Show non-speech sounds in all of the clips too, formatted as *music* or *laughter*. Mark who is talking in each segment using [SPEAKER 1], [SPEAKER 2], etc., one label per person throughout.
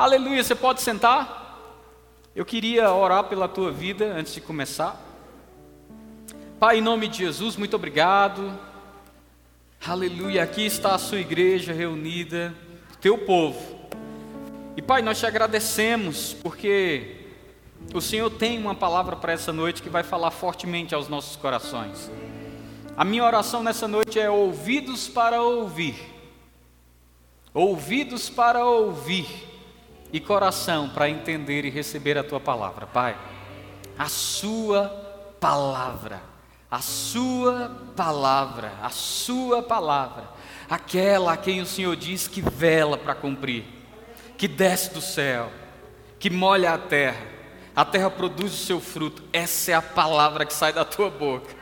[SPEAKER 1] Aleluia, você pode sentar? Eu queria orar pela tua vida antes de começar. Pai, em nome de Jesus, muito obrigado. Aleluia, aqui está a sua igreja reunida, teu povo. E Pai, nós te agradecemos porque o Senhor tem uma palavra para essa noite que vai falar fortemente aos nossos corações. A minha oração nessa noite é ouvidos para ouvir, ouvidos para ouvir e coração para entender e receber a tua palavra, Pai. A sua palavra, a sua palavra, a sua palavra, aquela a quem o Senhor diz que vela para cumprir, que desce do céu, que molha a terra, a terra produz o seu fruto, essa é a palavra que sai da tua boca.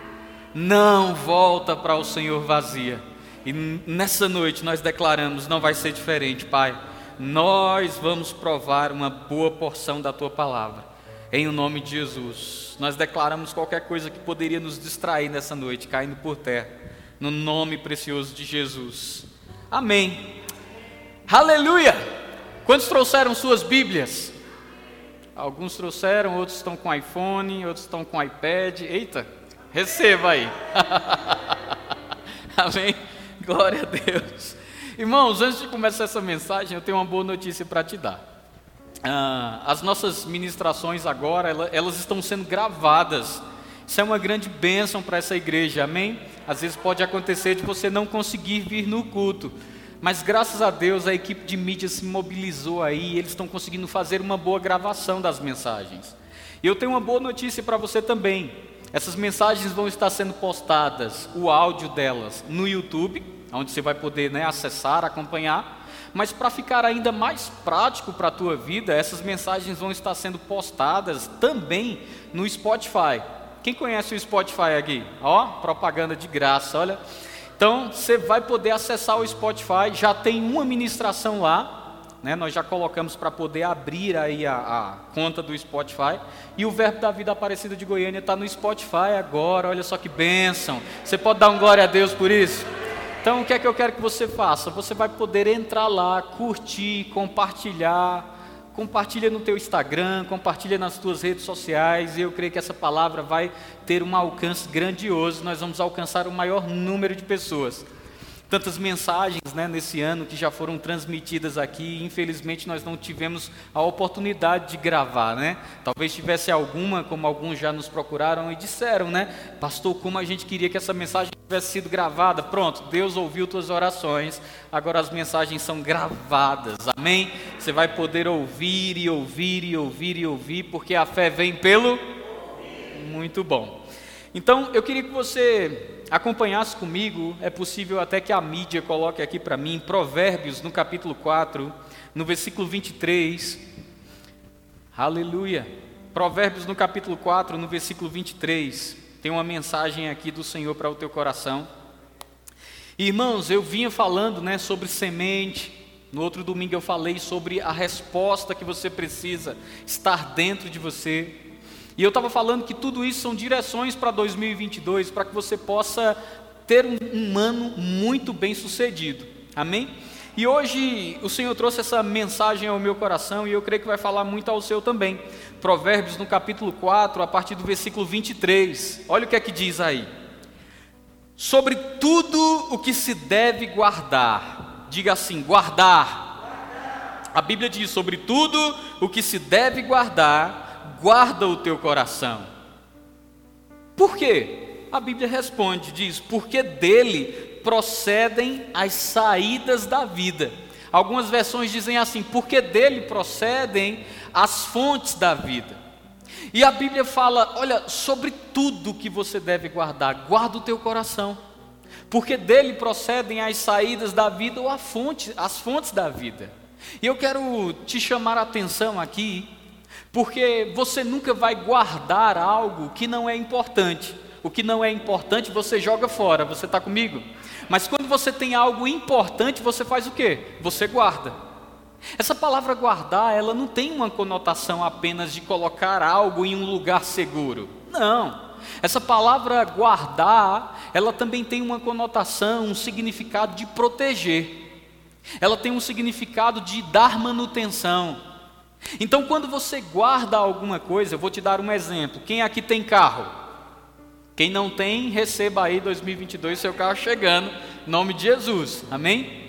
[SPEAKER 1] Não volta para o Senhor vazia. E nessa noite nós declaramos: não vai ser diferente, Pai nós vamos provar uma boa porção da tua palavra. Em o nome de Jesus, nós declaramos qualquer coisa que poderia nos distrair nessa noite, caindo por terra, no nome precioso de Jesus. Amém. Aleluia! Quantos trouxeram suas Bíblias? Alguns trouxeram, outros estão com iPhone, outros estão com iPad. Eita, receba aí. *laughs* Amém. Glória a Deus. Irmãos, antes de começar essa mensagem, eu tenho uma boa notícia para te dar. Ah, as nossas ministrações agora, elas estão sendo gravadas. Isso é uma grande bênção para essa igreja, amém? Às vezes pode acontecer de você não conseguir vir no culto, mas graças a Deus a equipe de mídia se mobilizou aí, e eles estão conseguindo fazer uma boa gravação das mensagens. E eu tenho uma boa notícia para você também. Essas mensagens vão estar sendo postadas, o áudio delas, no YouTube onde você vai poder né, acessar, acompanhar. Mas para ficar ainda mais prático para a tua vida, essas mensagens vão estar sendo postadas também no Spotify. Quem conhece o Spotify aqui? Ó, propaganda de graça, olha. Então você vai poder acessar o Spotify, já tem uma ministração lá, né? Nós já colocamos para poder abrir aí a, a, conta do Spotify. E o Verbo da Vida Aparecida de Goiânia está no Spotify agora. Olha só que bênção. Você pode dar um glória a Deus por isso? Então, o que é que eu quero que você faça? Você vai poder entrar lá, curtir, compartilhar, compartilha no teu Instagram, compartilha nas tuas redes sociais, e eu creio que essa palavra vai ter um alcance grandioso, nós vamos alcançar o maior número de pessoas tantas mensagens né, nesse ano que já foram transmitidas aqui. Infelizmente, nós não tivemos a oportunidade de gravar, né? Talvez tivesse alguma, como alguns já nos procuraram e disseram, né? Pastor, como a gente queria que essa mensagem tivesse sido gravada. Pronto, Deus ouviu tuas orações, agora as mensagens são gravadas, amém? Você vai poder ouvir e ouvir e ouvir e ouvir, porque a fé vem pelo. Muito bom. Então, eu queria que você acompanhasse comigo, é possível até que a mídia coloque aqui para mim, Provérbios, no capítulo 4, no versículo 23. Aleluia. Provérbios, no capítulo 4, no versículo 23. Tem uma mensagem aqui do Senhor para o teu coração. Irmãos, eu vinha falando né, sobre semente. No outro domingo eu falei sobre a resposta que você precisa estar dentro de você. E eu estava falando que tudo isso são direções para 2022, para que você possa ter um, ano muito bem sucedido. Amém? E hoje o Senhor trouxe essa mensagem ao meu coração e eu creio que vai falar muito ao seu também. Provérbios no capítulo 4, a partir do versículo 23. Olha o que é que diz aí. Sobre tudo o que se deve guardar. Diga assim: guardar. A Bíblia diz: sobre tudo o que se deve guardar, guarda o teu coração. Por quê? A Bíblia responde, diz: porque dele procedem as saídas da vida. Algumas versões dizem assim: porque dele procedem as fontes da vida. E a Bíblia fala: olha, sobre tudo que você deve guardar, guarda o teu coração, porque dele procedem as saídas da vida ou fonte, as fontes da vida. E eu quero te chamar a atenção aqui porque você nunca vai guardar algo que não é importante. O que não é importante você joga fora, você está comigo? Mas quando você tem algo importante, você faz o quê? Você guarda. Essa palavra guardar, ela não tem uma conotação apenas de colocar algo em um lugar seguro. Não. Essa palavra guardar, ela também tem uma conotação, um significado de proteger. Ela tem um significado de dar manutenção. Então, quando você guarda alguma coisa, eu vou te dar um exemplo. Quem aqui tem carro? Quem não tem, receba aí 2022 seu carro chegando, em nome de Jesus. Amém?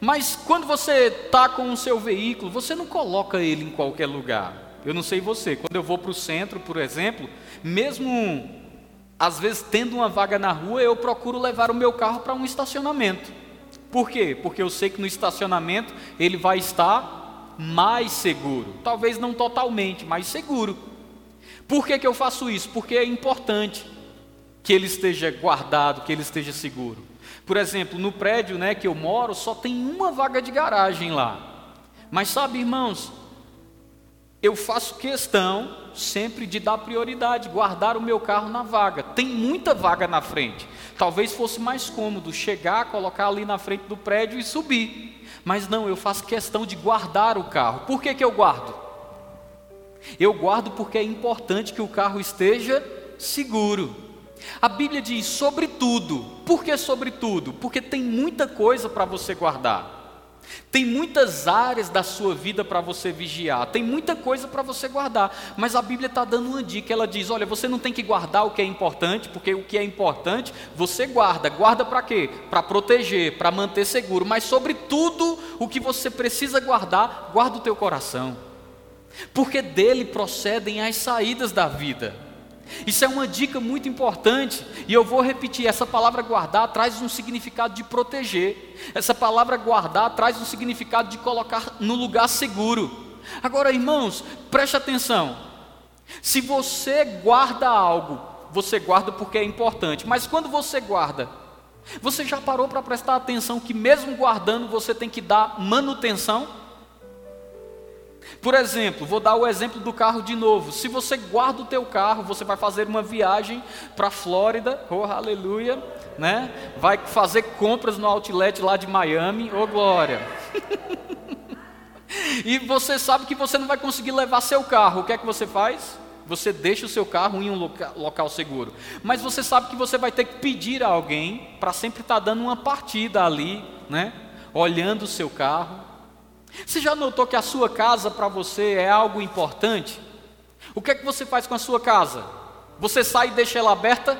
[SPEAKER 1] Mas quando você está com o seu veículo, você não coloca ele em qualquer lugar. Eu não sei você, quando eu vou para o centro, por exemplo, mesmo às vezes tendo uma vaga na rua, eu procuro levar o meu carro para um estacionamento. Por quê? Porque eu sei que no estacionamento ele vai estar mais seguro. Talvez não totalmente, mas seguro. Por que, que eu faço isso? Porque é importante que ele esteja guardado, que ele esteja seguro. Por exemplo, no prédio né, que eu moro, só tem uma vaga de garagem lá. Mas sabe, irmãos, eu faço questão sempre de dar prioridade, guardar o meu carro na vaga. Tem muita vaga na frente. Talvez fosse mais cômodo chegar, colocar ali na frente do prédio e subir. Mas não, eu faço questão de guardar o carro. Por que, que eu guardo? Eu guardo porque é importante que o carro esteja seguro. A Bíblia diz sobretudo. Por que sobretudo? Porque tem muita coisa para você guardar. Tem muitas áreas da sua vida para você vigiar, tem muita coisa para você guardar, mas a Bíblia está dando uma dica. Ela diz: olha, você não tem que guardar o que é importante, porque o que é importante você guarda. Guarda para quê? Para proteger, para manter seguro, mas sobretudo o que você precisa guardar, guarda o teu coração, porque dele procedem as saídas da vida. Isso é uma dica muito importante, e eu vou repetir: essa palavra guardar traz um significado de proteger, essa palavra guardar traz um significado de colocar no lugar seguro. Agora, irmãos, preste atenção: se você guarda algo, você guarda porque é importante, mas quando você guarda, você já parou para prestar atenção que, mesmo guardando, você tem que dar manutenção? Por exemplo, vou dar o exemplo do carro de novo. Se você guarda o teu carro, você vai fazer uma viagem para a Flórida, oh aleluia, né? Vai fazer compras no outlet lá de Miami, oh glória. *laughs* e você sabe que você não vai conseguir levar seu carro. O que é que você faz? Você deixa o seu carro em um local, seguro. Mas você sabe que você vai ter que pedir a alguém para sempre estar tá dando uma partida ali, né? Olhando o seu carro você já notou que a sua casa para você é algo importante? O que é que você faz com a sua casa? Você sai e deixa ela aberta?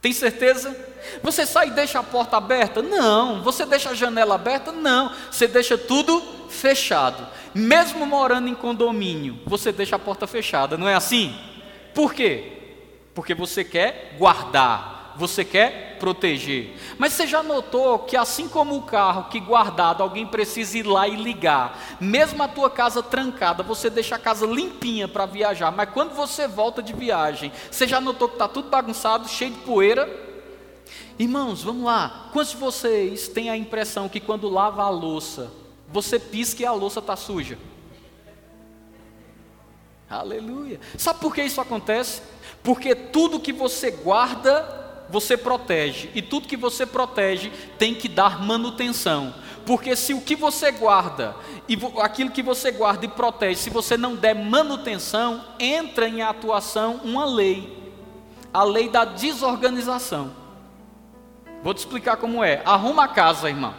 [SPEAKER 1] Tem certeza? Você sai e deixa a porta aberta? Não. Você deixa a janela aberta? Não. Você deixa tudo fechado. Mesmo morando em condomínio, você deixa a porta fechada, não é assim? Por quê? Porque você quer guardar você quer proteger. Mas você já notou que assim como o carro que guardado, alguém precisa ir lá e ligar, mesmo a tua casa trancada, você deixa a casa limpinha para viajar, mas quando você volta de viagem, você já notou que está tudo bagunçado, cheio de poeira? Irmãos, vamos lá. Quantos de vocês têm a impressão que quando lava a louça, você pisca e a louça está suja? Aleluia. Sabe por que isso acontece? Porque tudo que você guarda você protege, e tudo que você protege tem que dar manutenção. Porque se o que você guarda, e aquilo que você guarda e protege, se você não der manutenção, entra em atuação uma lei, a lei da desorganização. Vou te explicar como é. Arruma a casa, irmão.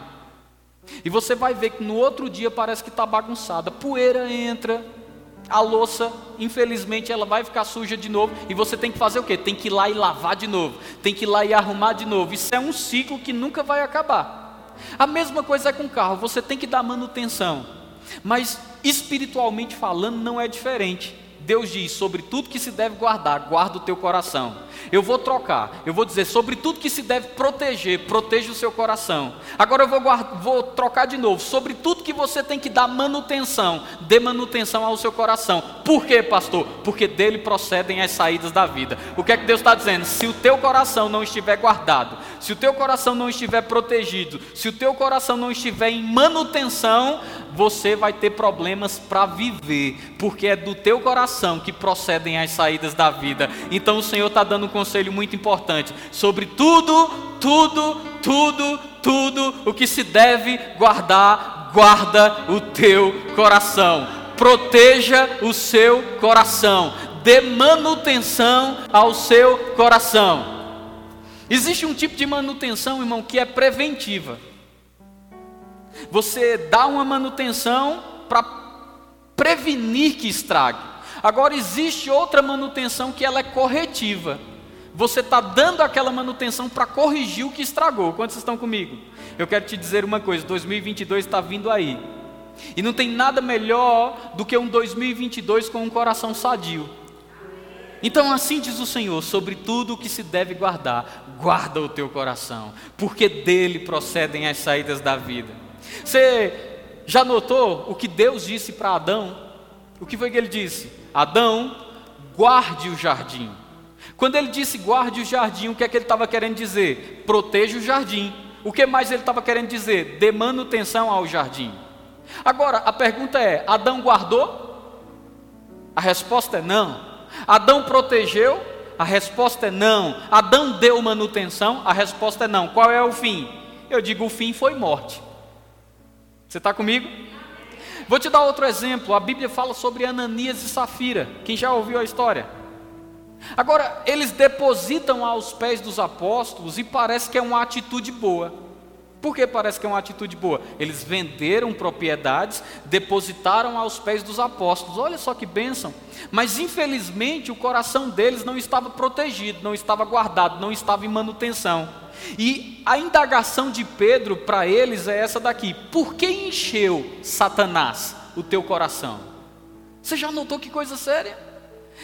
[SPEAKER 1] E você vai ver que no outro dia parece que está bagunçada. Poeira entra, a louça, infelizmente, ela vai ficar suja de novo e você tem que fazer o quê? Tem que ir lá e lavar de novo, tem que ir lá e arrumar de novo. Isso é um ciclo que nunca vai acabar. A mesma coisa é com o carro, você tem que dar manutenção, mas espiritualmente falando não é diferente. Deus diz: sobre tudo que se deve guardar, guarda o teu coração. Eu vou trocar, eu vou dizer: sobre tudo que se deve proteger, proteja o seu coração. Agora eu vou, vou trocar de novo: sobre tudo que você tem que dar manutenção, dê manutenção ao seu coração. Por quê, pastor? Porque dele procedem as saídas da vida. O que é que Deus está dizendo? Se o teu coração não estiver guardado, se o teu coração não estiver protegido, se o teu coração não estiver em manutenção, você vai ter problemas para viver, porque é do teu coração que procedem as saídas da vida. Então o Senhor está dando um conselho muito importante sobre tudo, tudo, tudo, tudo o que se deve guardar, guarda o teu coração. Proteja o seu coração, dê manutenção ao seu coração. Existe um tipo de manutenção, irmão, que é preventiva. Você dá uma manutenção para prevenir que estrague. Agora existe outra manutenção que ela é corretiva. Você está dando aquela manutenção para corrigir o que estragou. Quantos estão comigo? Eu quero te dizer uma coisa: 2022 está vindo aí. E não tem nada melhor do que um 2022 com um coração sadio. Então, assim diz o Senhor: sobre tudo o que se deve guardar, guarda o teu coração, porque dele procedem as saídas da vida. Você já notou o que Deus disse para Adão? O que foi que ele disse? Adão, guarde o jardim. Quando ele disse guarde o jardim, o que é que ele estava querendo dizer? Proteja o jardim. O que mais ele estava querendo dizer? Dê manutenção ao jardim. Agora, a pergunta é: Adão guardou? A resposta é não. Adão protegeu? A resposta é não. Adão deu manutenção? A resposta é não. Qual é o fim? Eu digo: o fim foi morte. Você está comigo? Vou te dar outro exemplo. A Bíblia fala sobre Ananias e Safira. Quem já ouviu a história? Agora, eles depositam aos pés dos apóstolos e parece que é uma atitude boa. Por que parece que é uma atitude boa? Eles venderam propriedades, depositaram aos pés dos apóstolos. Olha só que bênção. Mas infelizmente o coração deles não estava protegido, não estava guardado, não estava em manutenção. E a indagação de Pedro para eles é essa daqui: por que encheu Satanás o teu coração? Você já notou que coisa séria?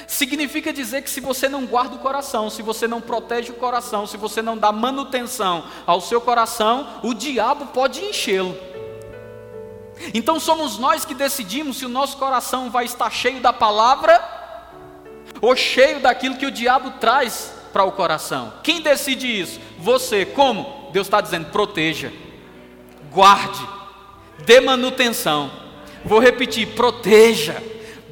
[SPEAKER 1] Significa dizer que se você não guarda o coração, se você não protege o coração, se você não dá manutenção ao seu coração, o diabo pode enchê-lo. Então somos nós que decidimos se o nosso coração vai estar cheio da palavra ou cheio daquilo que o diabo traz para o coração. Quem decide isso? Você. Como? Deus está dizendo: proteja, guarde, dê manutenção. Vou repetir: proteja,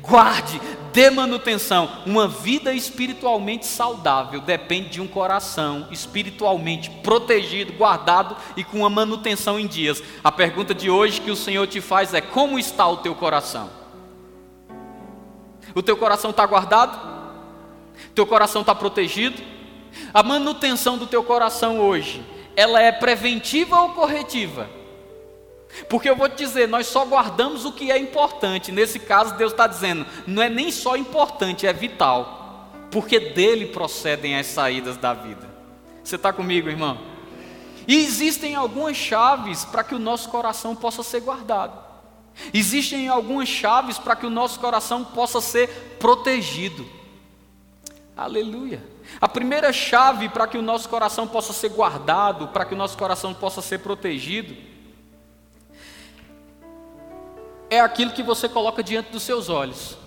[SPEAKER 1] guarde, dê manutenção. Uma vida espiritualmente saudável depende de um coração espiritualmente protegido, guardado e com uma manutenção em dias. A pergunta de hoje que o Senhor te faz é: como está o teu coração? O teu coração está guardado? Teu coração está protegido? A manutenção do teu coração hoje, ela é preventiva ou corretiva? Porque eu vou te dizer, nós só guardamos o que é importante. Nesse caso, Deus está dizendo, não é nem só importante, é vital. Porque dele procedem as saídas da vida. Você está comigo, irmão? E existem algumas chaves para que o nosso coração possa ser guardado. Existem algumas chaves para que o nosso coração possa ser protegido. Aleluia. A primeira chave para que o nosso coração possa ser guardado, para que o nosso coração possa ser protegido, é aquilo que você coloca diante dos seus olhos.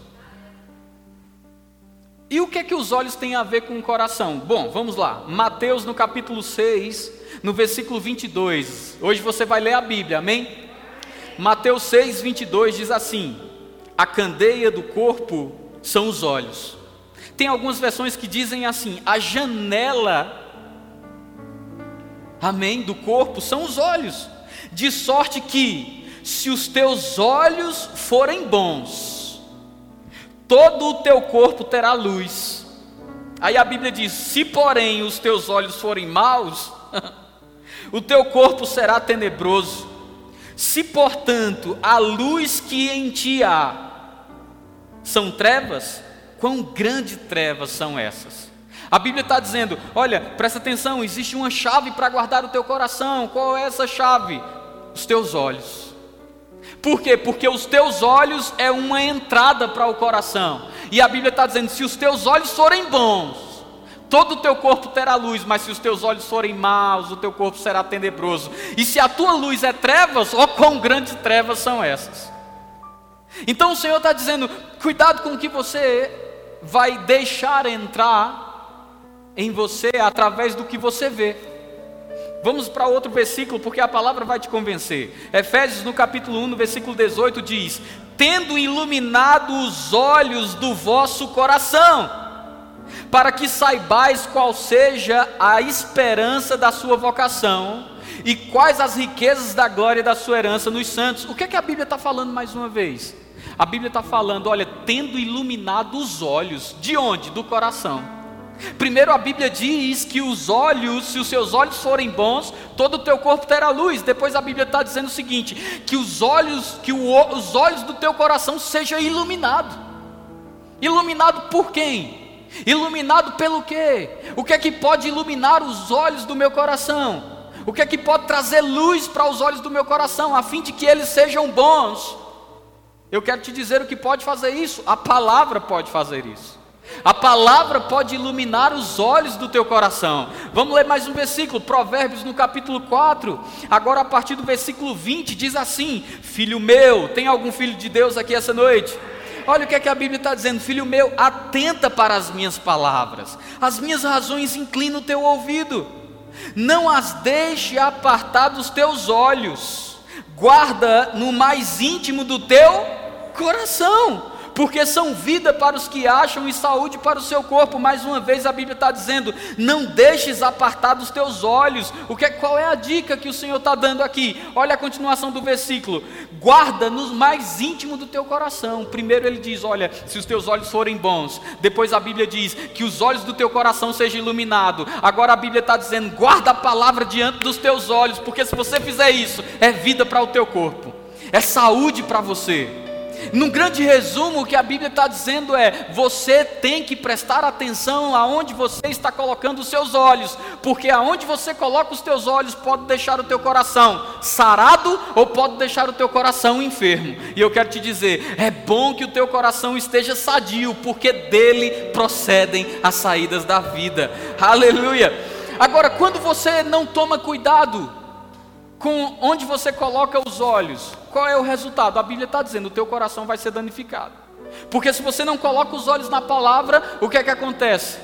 [SPEAKER 1] E o que é que os olhos têm a ver com o coração? Bom, vamos lá. Mateus no capítulo 6, no versículo 22. Hoje você vai ler a Bíblia, amém? Mateus 6, 22 diz assim: A candeia do corpo são os olhos. Tem algumas versões que dizem assim: A janela, amém, do corpo são os olhos. De sorte que se os teus olhos forem bons, todo o teu corpo terá luz. Aí a Bíblia diz: se porém os teus olhos forem maus, *laughs* o teu corpo será tenebroso. Se portanto a luz que em ti há são trevas, quão grandes trevas são essas? A Bíblia está dizendo: olha, presta atenção, existe uma chave para guardar o teu coração. Qual é essa chave? Os teus olhos. Por quê? Porque os teus olhos é uma entrada para o coração. E a Bíblia está dizendo: se os teus olhos forem bons, todo o teu corpo terá luz, mas se os teus olhos forem maus, o teu corpo será tenebroso. E se a tua luz é trevas, ó quão grandes trevas são essas. Então o Senhor está dizendo: cuidado com o que você vai deixar entrar em você através do que você vê. Vamos para outro versículo, porque a palavra vai te convencer. Efésios, no capítulo 1, no versículo 18, diz: Tendo iluminado os olhos do vosso coração, para que saibais qual seja a esperança da sua vocação e quais as riquezas da glória da sua herança nos santos. O que é que a Bíblia está falando mais uma vez? A Bíblia está falando, olha, tendo iluminado os olhos, de onde? Do coração. Primeiro a Bíblia diz que os olhos, se os seus olhos forem bons, todo o teu corpo terá luz. Depois a Bíblia está dizendo o seguinte: que os olhos, que o, os olhos do teu coração sejam iluminados. Iluminado por quem? Iluminado pelo quê? O que é que pode iluminar os olhos do meu coração? O que é que pode trazer luz para os olhos do meu coração, a fim de que eles sejam bons? Eu quero te dizer o que pode fazer isso. A palavra pode fazer isso. A palavra pode iluminar os olhos do teu coração. Vamos ler mais um versículo, Provérbios no capítulo 4, agora a partir do versículo 20, diz assim: Filho meu, tem algum filho de Deus aqui essa noite? Olha o que, é que a Bíblia está dizendo, filho meu, atenta para as minhas palavras, as minhas razões inclina o teu ouvido, não as deixe apartar dos teus olhos, guarda no mais íntimo do teu coração porque são vida para os que acham e saúde para o seu corpo. Mais uma vez a Bíblia está dizendo: não deixes apartar dos teus olhos. O que, qual é a dica que o Senhor está dando aqui? Olha a continuação do versículo: guarda no mais íntimo do teu coração. Primeiro ele diz: olha, se os teus olhos forem bons. Depois a Bíblia diz que os olhos do teu coração sejam iluminados. Agora a Bíblia está dizendo: guarda a palavra diante dos teus olhos, porque se você fizer isso, é vida para o teu corpo, é saúde para você. Num grande resumo, o que a Bíblia está dizendo é: você tem que prestar atenção aonde você está colocando os seus olhos, porque aonde você coloca os teus olhos pode deixar o teu coração sarado ou pode deixar o teu coração enfermo. E eu quero te dizer: é bom que o teu coração esteja sadio, porque dele procedem as saídas da vida. Aleluia! Agora, quando você não toma cuidado, com onde você coloca os olhos, qual é o resultado? A Bíblia está dizendo: o teu coração vai ser danificado. Porque se você não coloca os olhos na palavra, o que é que acontece?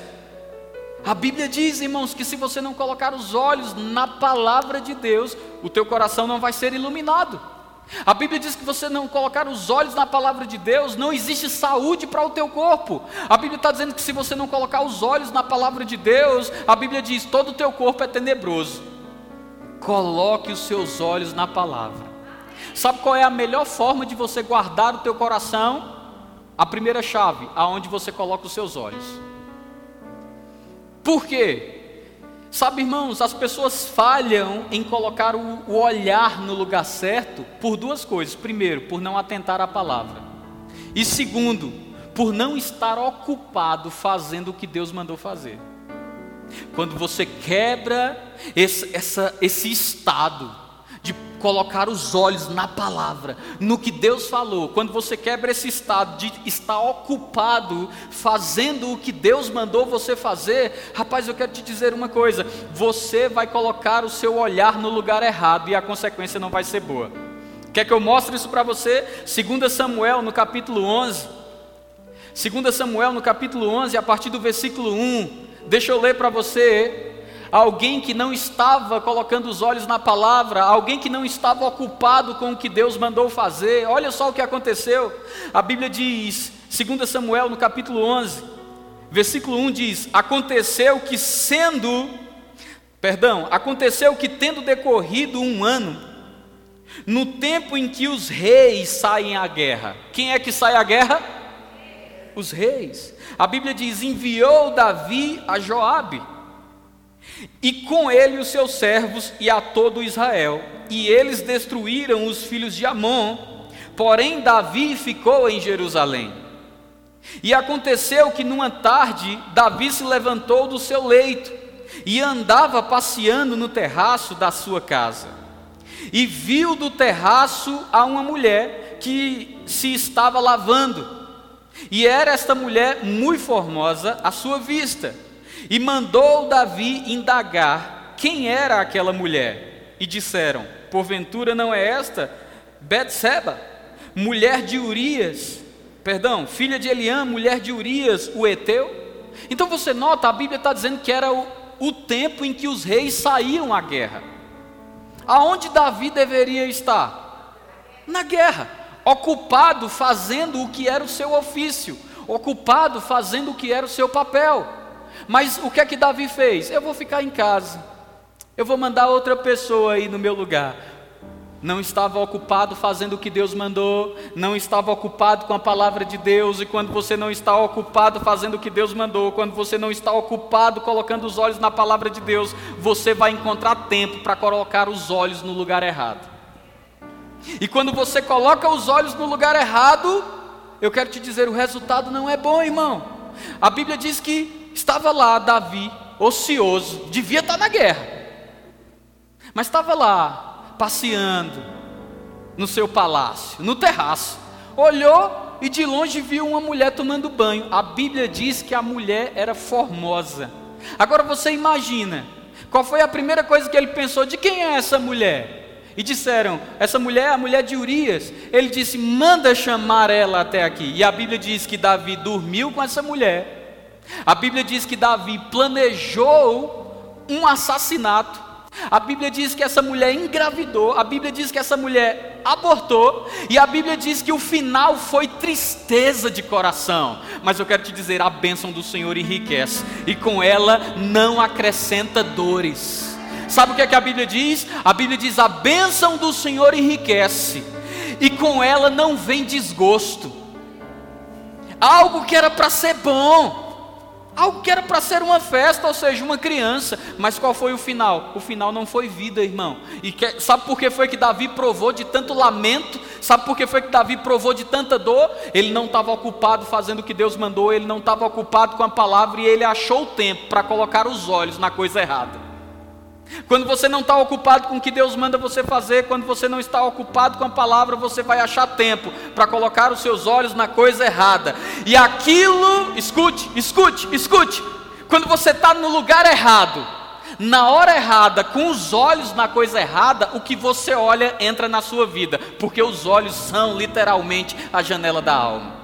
[SPEAKER 1] A Bíblia diz, irmãos, que se você não colocar os olhos na palavra de Deus, o teu coração não vai ser iluminado. A Bíblia diz que você não colocar os olhos na palavra de Deus, não existe saúde para o teu corpo. A Bíblia está dizendo que se você não colocar os olhos na palavra de Deus, a Bíblia diz todo o teu corpo é tenebroso. Coloque os seus olhos na palavra. Sabe qual é a melhor forma de você guardar o teu coração? A primeira chave, aonde você coloca os seus olhos. Por quê? Sabe, irmãos, as pessoas falham em colocar o, olhar no lugar certo por duas coisas. Primeiro, por não atentar à palavra. E segundo, por não estar ocupado fazendo o que Deus mandou fazer. Quando você quebra esse, essa, esse estado de colocar os olhos na palavra, no que Deus falou, quando você quebra esse estado de estar ocupado fazendo o que Deus mandou você fazer, rapaz, eu quero te dizer uma coisa: você vai colocar o seu olhar no lugar errado e a consequência não vai ser boa. Quer que eu mostre isso para você? 2 Samuel, no capítulo 11. 2 Samuel, no capítulo 11, a partir do versículo 1. Deixa eu ler para você. Alguém que não estava colocando os olhos na palavra, alguém que não estava ocupado com o que Deus mandou fazer. Olha só o que aconteceu. A Bíblia diz, 2 Samuel, no capítulo 11, versículo 1 diz: Aconteceu que sendo, perdão, aconteceu que tendo decorrido um ano, no tempo em que os reis saem à guerra, quem é que sai à guerra? Os reis. A Bíblia diz: enviou Davi a Joabe, e com ele os seus servos e a todo Israel, e eles destruíram os filhos de Amon, porém Davi ficou em Jerusalém. E aconteceu que numa tarde Davi se levantou do seu leito e andava passeando no terraço da sua casa. E viu do terraço a uma mulher que se estava lavando. E era esta mulher muito formosa à sua vista. E mandou Davi indagar quem era aquela mulher. E disseram: Porventura não é esta Betseba, mulher de Urias, perdão, filha de Eliã, mulher de Urias, o Eteu? Então você nota, a Bíblia está dizendo que era o, o tempo em que os reis saíam à guerra. Aonde Davi deveria estar? Na guerra ocupado fazendo o que era o seu ofício, ocupado fazendo o que era o seu papel. Mas o que é que Davi fez? Eu vou ficar em casa, eu vou mandar outra pessoa aí no meu lugar. não estava ocupado fazendo o que Deus mandou, não estava ocupado com a palavra de Deus, e quando você não está ocupado fazendo o que Deus mandou, quando você não está ocupado colocando os olhos na palavra de Deus, você vai encontrar tempo para colocar os olhos no lugar errado. E quando você coloca os olhos no lugar errado, eu quero te dizer, o resultado não é bom, irmão. A Bíblia diz que estava lá Davi, ocioso, devia estar na guerra, mas estava lá, passeando no seu palácio, no terraço. Olhou e de longe viu uma mulher tomando banho. A Bíblia diz que a mulher era formosa. Agora você imagina, qual foi a primeira coisa que ele pensou? De quem é essa mulher? E disseram: Essa mulher é a mulher de Urias. Ele disse: Manda chamar ela até aqui. E a Bíblia diz que Davi dormiu com essa mulher. A Bíblia diz que Davi planejou um assassinato. A Bíblia diz que essa mulher engravidou, a Bíblia diz que essa mulher abortou, e a Bíblia diz que o final foi tristeza de coração. Mas eu quero te dizer: a bênção do Senhor enriquece, e com ela não acrescenta dores. Sabe o que, é que a Bíblia diz? A Bíblia diz: a bênção do Senhor enriquece, e com ela não vem desgosto. Algo que era para ser bom, Algo que era para ser uma festa, ou seja, uma criança. Mas qual foi o final? O final não foi vida, irmão. E que, sabe por que foi que Davi provou de tanto lamento? Sabe por que foi que Davi provou de tanta dor? Ele não estava ocupado fazendo o que Deus mandou, ele não estava ocupado com a palavra e ele achou o tempo para colocar os olhos na coisa errada. Quando você não está ocupado com o que Deus manda você fazer, quando você não está ocupado com a palavra, você vai achar tempo para colocar os seus olhos na coisa errada. E aquilo, escute, escute, escute. Quando você está no lugar errado, na hora errada, com os olhos na coisa errada, o que você olha entra na sua vida, porque os olhos são literalmente a janela da alma.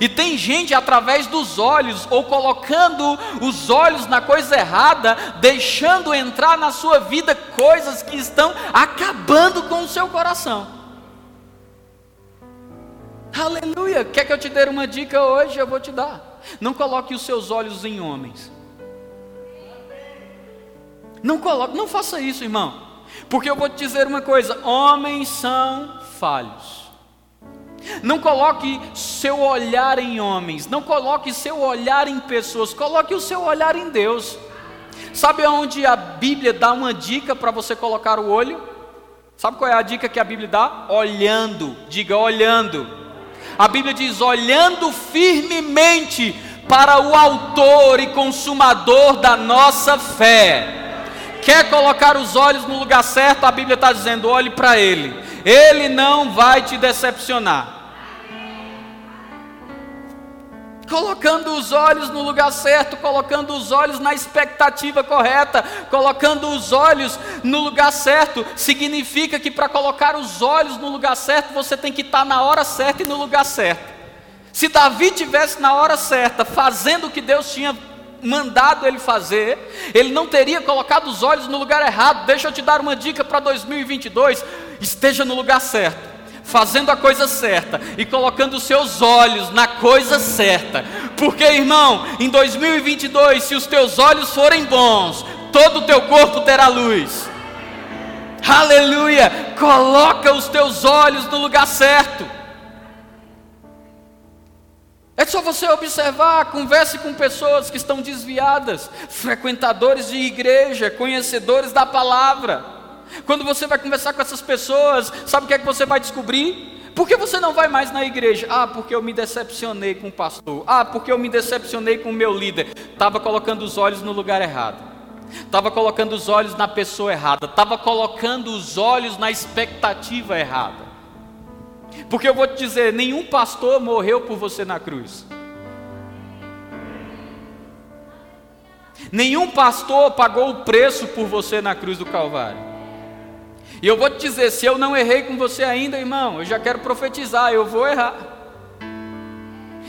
[SPEAKER 1] E tem gente através dos olhos, ou colocando os olhos na coisa errada, deixando entrar na sua vida coisas que estão acabando com o seu coração. Aleluia! Quer que eu te dê uma dica hoje? Eu vou te dar. Não coloque os seus olhos em homens. Não coloque, não faça isso, irmão. Porque eu vou te dizer uma coisa: homens são falhos. Não coloque seu olhar em homens, não coloque seu olhar em pessoas, coloque o seu olhar em Deus. Sabe aonde a Bíblia dá uma dica para você colocar o olho? Sabe qual é a dica que a Bíblia dá? Olhando, diga olhando. A Bíblia diz: olhando firmemente para o Autor e Consumador da nossa fé. Quer colocar os olhos no lugar certo? A Bíblia está dizendo: olhe para Ele. Ele não vai te decepcionar. colocando os olhos no lugar certo, colocando os olhos na expectativa correta, colocando os olhos no lugar certo, significa que para colocar os olhos no lugar certo, você tem que estar na hora certa e no lugar certo. Se Davi tivesse na hora certa, fazendo o que Deus tinha mandado ele fazer, ele não teria colocado os olhos no lugar errado. Deixa eu te dar uma dica para 2022: esteja no lugar certo fazendo a coisa certa e colocando os seus olhos na coisa certa. Porque, irmão, em 2022, se os teus olhos forem bons, todo o teu corpo terá luz. Aleluia! Coloca os teus olhos no lugar certo. É só você observar, converse com pessoas que estão desviadas, frequentadores de igreja, conhecedores da palavra. Quando você vai conversar com essas pessoas, sabe o que é que você vai descobrir? Por que você não vai mais na igreja? Ah, porque eu me decepcionei com o pastor. Ah, porque eu me decepcionei com o meu líder. Estava colocando os olhos no lugar errado. Estava colocando os olhos na pessoa errada. Estava colocando os olhos na expectativa errada. Porque eu vou te dizer: nenhum pastor morreu por você na cruz. Nenhum pastor pagou o preço por você na cruz do Calvário. E eu vou te dizer: se eu não errei com você ainda, irmão, eu já quero profetizar, eu vou errar.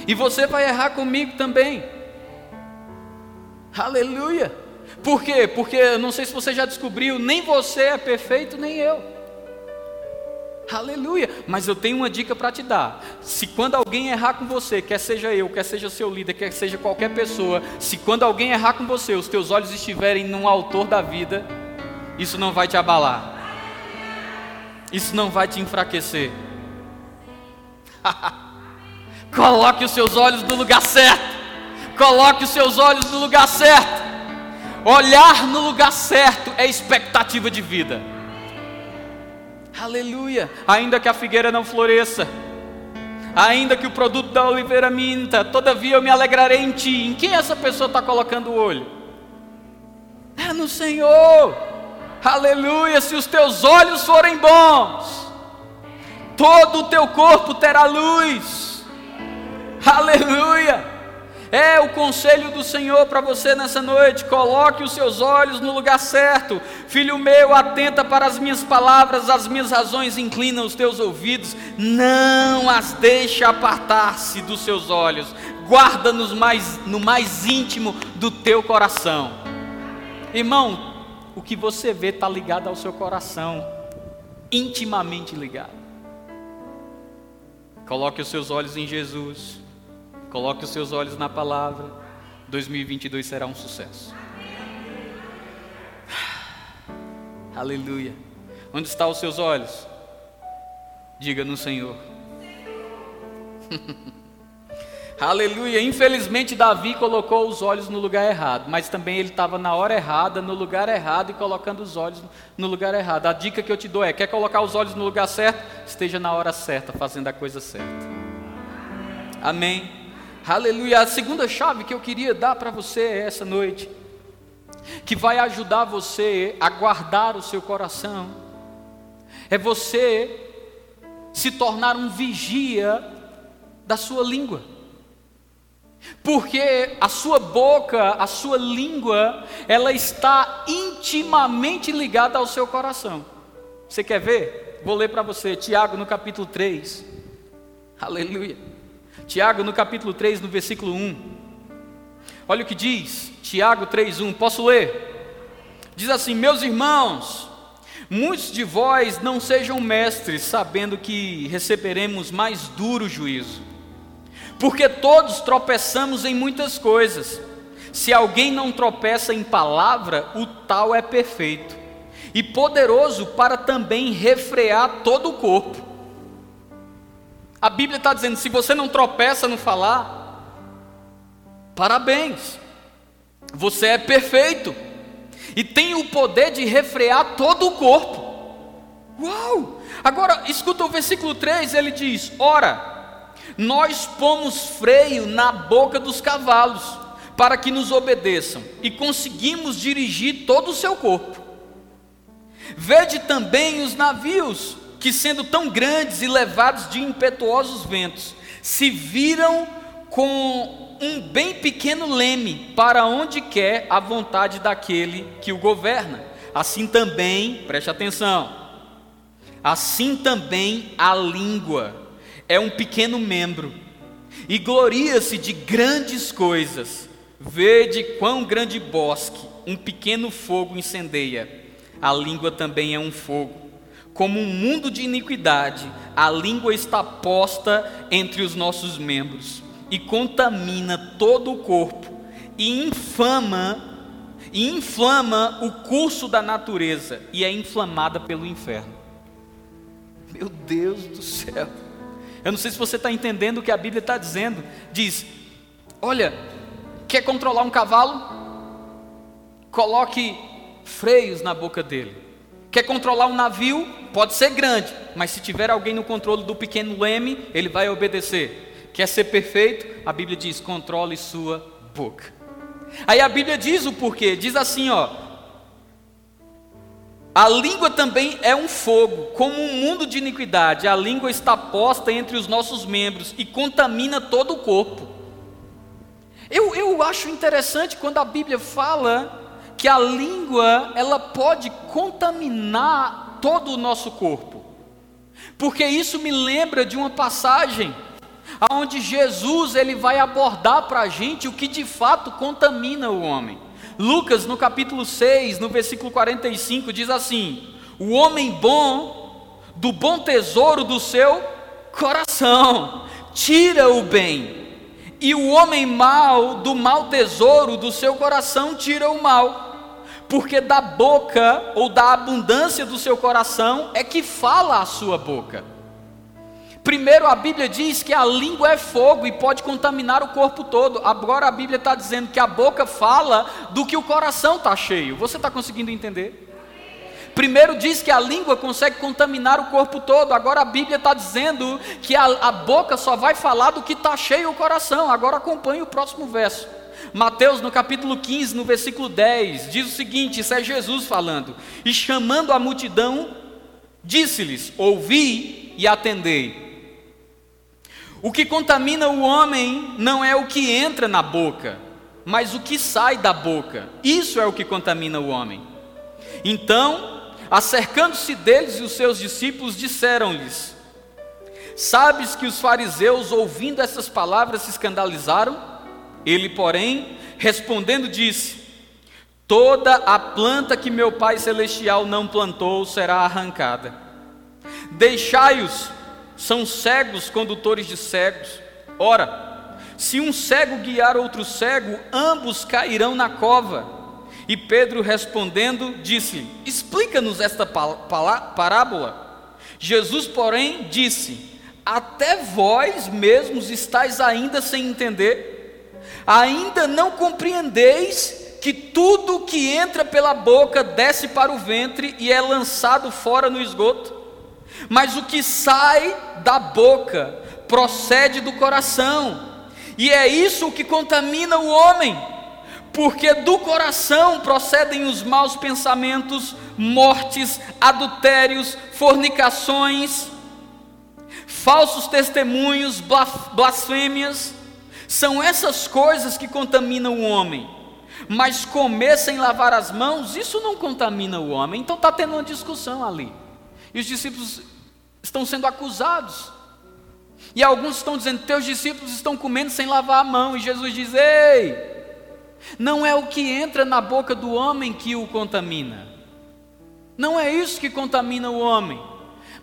[SPEAKER 1] E você vai errar comigo também. Aleluia. Por quê? Porque não sei se você já descobriu, nem você é perfeito, nem eu. Aleluia. Mas eu tenho uma dica para te dar. Se quando alguém errar com você, quer seja eu, quer seja seu líder, quer seja qualquer pessoa, se quando alguém errar com você, os teus olhos estiverem no autor da vida, isso não vai te abalar. Isso não vai te enfraquecer. *laughs* Coloque os seus olhos no lugar certo. Coloque os seus olhos no lugar certo. Olhar no lugar certo é expectativa de vida. Aleluia. Ainda que a figueira não floresça, ainda que o produto da oliveira minta, todavia eu me alegrarei em ti. Em quem essa pessoa está colocando o olho? É no Senhor. Aleluia. Se os teus olhos forem bons, todo o teu corpo terá luz. Aleluia. É o conselho do Senhor para você nessa noite. Coloque os seus olhos no lugar certo. Filho meu, atenta para as minhas palavras, as minhas razões inclinam os teus ouvidos. Não as deixe apartar-se dos seus olhos. Guarda nos mais, no mais íntimo do teu coração. Irmão, o que você vê está ligado ao seu coração, intimamente ligado. Coloque os seus olhos em Jesus. Coloque os seus olhos na palavra. 2022 será um sucesso. *sighs* Aleluia. Onde estão os seus olhos? Diga no Senhor. *laughs* Aleluia. Infelizmente, Davi colocou os olhos no lugar errado, mas também ele estava na hora errada, no lugar errado e colocando os olhos no lugar errado. A dica que eu te dou é: quer colocar os olhos no lugar certo? Esteja na hora certa, fazendo a coisa certa. Amém. Aleluia. A segunda chave que eu queria dar para você essa noite, que vai ajudar você a guardar o seu coração, é você se tornar um vigia da sua língua. Porque a sua boca, a sua língua, ela está intimamente ligada ao seu coração. Você quer ver? Vou ler para você, Tiago no capítulo 3. Aleluia. Tiago, no capítulo 3, no versículo 1. Olha o que diz, Tiago 3:1. Posso ler? Diz assim: Meus irmãos, muitos de vós não sejam mestres, sabendo que receberemos mais duro juízo. Porque todos tropeçamos em muitas coisas. Se alguém não tropeça em palavra, o tal é perfeito e poderoso para também refrear todo o corpo. A Bíblia está dizendo: se você não tropeça no falar, parabéns, você é perfeito e tem o poder de refrear todo o corpo. Uau! Agora, escuta o versículo 3: ele diz: Ora, nós pomos freio na boca dos cavalos, para que nos obedeçam, e conseguimos dirigir todo o seu corpo. Vede também os navios, que, sendo tão grandes e levados de impetuosos ventos, se viram com um bem pequeno leme para onde quer a vontade daquele que o governa. Assim também, preste atenção, assim também a língua é um pequeno membro e gloria-se de grandes coisas. Vede quão grande bosque um pequeno fogo incendeia. A língua também é um fogo como um mundo de iniquidade, a língua está posta entre os nossos membros e contamina todo o corpo e infama e inflama o curso da natureza e é inflamada pelo inferno. Meu Deus do céu! Eu não sei se você está entendendo o que a Bíblia está dizendo. Diz: olha, quer controlar um cavalo? Coloque freios na boca dele. Quer controlar um navio? Pode ser grande, mas se tiver alguém no controle do pequeno leme, ele vai obedecer. Quer ser perfeito? A Bíblia diz: controle sua boca. Aí a Bíblia diz o porquê: diz assim, ó. A língua também é um fogo, como um mundo de iniquidade. A língua está posta entre os nossos membros e contamina todo o corpo. Eu, eu acho interessante quando a Bíblia fala que a língua ela pode contaminar todo o nosso corpo. Porque isso me lembra de uma passagem onde Jesus ele vai abordar para a gente o que de fato contamina o homem. Lucas, no capítulo 6, no versículo 45, diz assim: O homem bom, do bom tesouro do seu coração, tira o bem, e o homem mau, do mau tesouro do seu coração, tira o mal porque da boca ou da abundância do seu coração é que fala a sua boca. Primeiro, a Bíblia diz que a língua é fogo e pode contaminar o corpo todo. Agora, a Bíblia está dizendo que a boca fala do que o coração está cheio. Você está conseguindo entender? Primeiro diz que a língua consegue contaminar o corpo todo. Agora a Bíblia está dizendo que a, a, boca só vai falar do que está cheio o coração. Agora acompanhe o próximo verso. Mateus, no capítulo 15, no versículo 10, diz o seguinte: Isso é Jesus falando. E chamando a multidão, disse-lhes: Ouvi e atendei. O que contamina o homem não é o que entra na boca, mas o que sai da boca. Isso é o que contamina o homem. Então, acercando-se deles e os seus discípulos, disseram-lhes: Sabes que os fariseus, ouvindo essas palavras, se escandalizaram? Ele, porém, respondendo, disse: Toda a planta que meu Pai Celestial não plantou será arrancada. Deixai-os são cegos condutores de cegos. Ora, se um cego guiar outro cego, ambos cairão na cova. E Pedro respondendo, disse: Explica-nos esta parábola. Jesus, porém, disse: Até vós mesmos estáis ainda sem entender? Ainda não compreendeis que tudo que entra pela boca desce para o ventre e é lançado fora no esgoto? Mas o que sai da boca procede do coração, e é isso que contamina o homem, porque do coração procedem os maus pensamentos, mortes, adultérios, fornicações, falsos testemunhos, blasfêmias. São essas coisas que contaminam o homem. Mas comer sem lavar as mãos, isso não contamina o homem. Então está tendo uma discussão ali. E os discípulos estão sendo acusados. E alguns estão dizendo: Teus discípulos estão comendo sem lavar a mão. E Jesus diz: Ei, não é o que entra na boca do homem que o contamina. Não é isso que contamina o homem.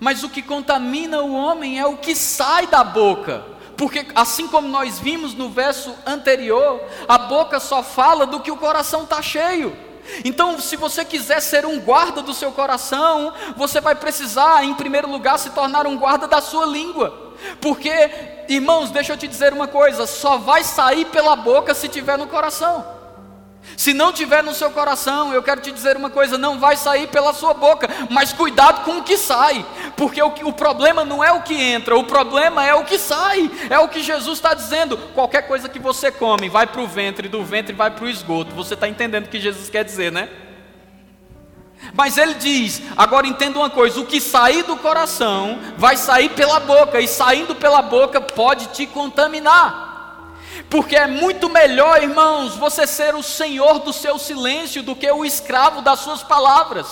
[SPEAKER 1] Mas o que contamina o homem é o que sai da boca. Porque assim como nós vimos no verso anterior, a boca só fala do que o coração está cheio. Então, se você quiser ser um guarda do seu coração, você vai precisar, em primeiro lugar, se tornar um guarda da sua língua. Porque, irmãos, deixa eu te dizer uma coisa: só vai sair pela boca se tiver no coração. Se não tiver no seu coração, eu quero te dizer uma coisa: não vai sair pela sua boca, mas cuidado com o que sai, porque o, o problema não é o que entra, o problema é o que sai, é o que Jesus está dizendo. Qualquer coisa que você come vai para o ventre, do ventre vai para o esgoto. Você está entendendo o que Jesus quer dizer, né? Mas ele diz: agora entenda uma coisa: o que sair do coração vai sair pela boca, e saindo pela boca pode te contaminar. Porque é muito melhor, irmãos, você ser o senhor do seu silêncio do que o escravo das suas palavras.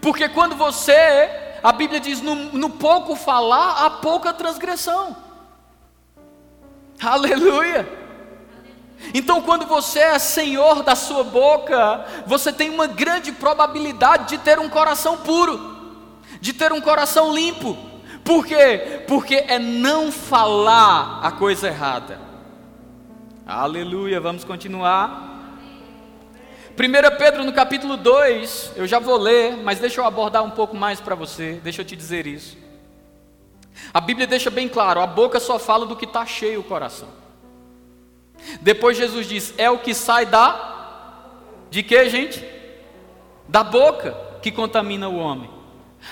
[SPEAKER 1] Porque quando você, a Bíblia diz, no, no pouco falar, há pouca transgressão. Aleluia. Então, quando você é senhor da sua boca, você tem uma grande probabilidade de ter um coração puro, de ter um coração limpo. Por quê? Porque é não falar a coisa errada. Aleluia, vamos continuar. 1 Pedro no capítulo 2, eu já vou ler, mas deixa eu abordar um pouco mais para você, deixa eu te dizer isso. A Bíblia deixa bem claro: a boca só fala do que está cheio o coração. Depois Jesus diz: é o que sai da. De que, gente? Da boca que contamina o homem.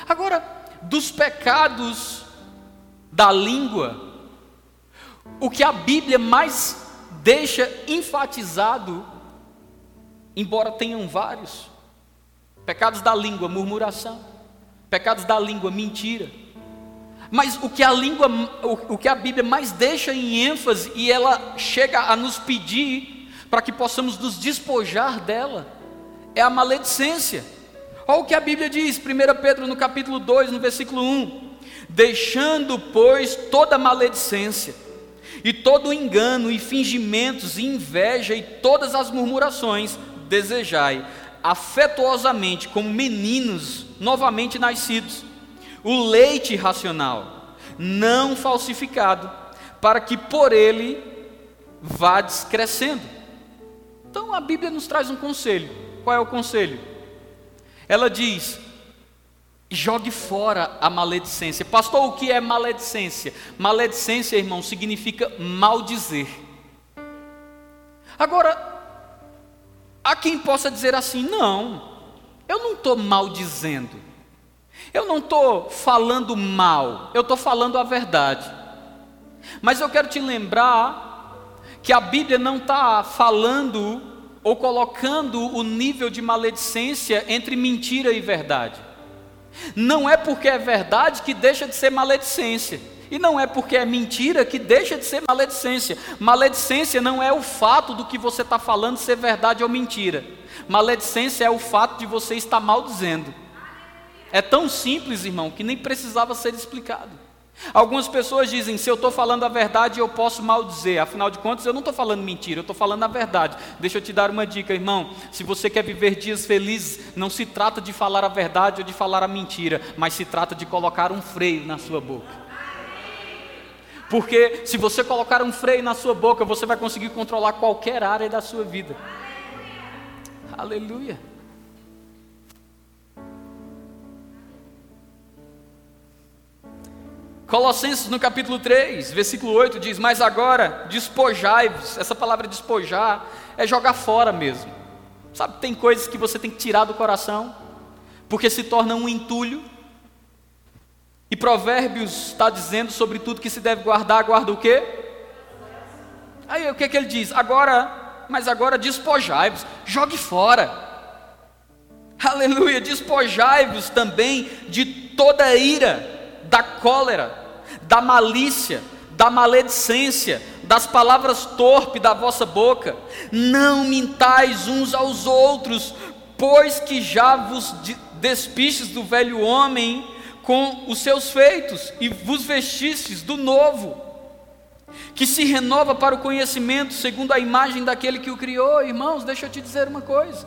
[SPEAKER 1] Agora, dos pecados da língua, o que a Bíblia mais deixa enfatizado, embora tenham vários, pecados da língua, murmuração, pecados da língua, mentira. Mas o que a língua, o que a Bíblia mais deixa em ênfase e ela chega a nos pedir para que possamos nos despojar dela, é a maledicência. Olha o que a Bíblia diz, 1 Pedro no capítulo 2, no versículo 1: Deixando, pois, toda maledicência, e todo engano, e fingimentos, e inveja, e todas as murmurações, desejai afetuosamente, como meninos novamente nascidos, o leite racional, não falsificado, para que por ele vades crescendo Então a Bíblia nos traz um conselho. Qual é o conselho? Ela diz: jogue fora a maledicência. Pastor, o que é maledicência? Maledicência, irmão, significa maldizer. Agora, há quem possa dizer assim: não, eu não estou maldizendo, eu não estou falando mal, eu estou falando a verdade. Mas eu quero te lembrar que a Bíblia não está falando ou colocando o nível de maledicência entre mentira e verdade. Não é porque é verdade que deixa de ser maledicência. E não é porque é mentira que deixa de ser maledicência. Maledicência não é o fato do que você está falando ser verdade ou mentira. Maledicência é o fato de você estar maldizendo. É tão simples, irmão, que nem precisava ser explicado. Algumas pessoas dizem: se eu estou falando a verdade, eu posso maldizer. Afinal de contas, eu não estou falando mentira, eu estou falando a verdade. Deixa eu te dar uma dica, irmão. Se você quer viver dias felizes, não se trata de falar a verdade ou de falar a mentira, mas se trata de colocar um freio na sua boca. Porque se você colocar um freio na sua boca, você vai conseguir controlar qualquer área da sua vida. Aleluia. Colossenses no capítulo 3, versículo 8 diz: Mas agora despojai-vos. Essa palavra despojar é jogar fora mesmo. Sabe, tem coisas que você tem que tirar do coração, porque se torna um entulho. E Provérbios está dizendo sobre tudo que se deve guardar, guarda o quê? Aí o que, que ele diz? Agora, mas agora despojai-vos, jogue fora. Aleluia, despojai-vos também de toda ira da cólera, da malícia, da maledicência, das palavras torpes da vossa boca. Não mintais uns aos outros, pois que já vos despistes do velho homem com os seus feitos e vos vestistes do novo, que se renova para o conhecimento segundo a imagem daquele que o criou. Irmãos, deixa eu te dizer uma coisa.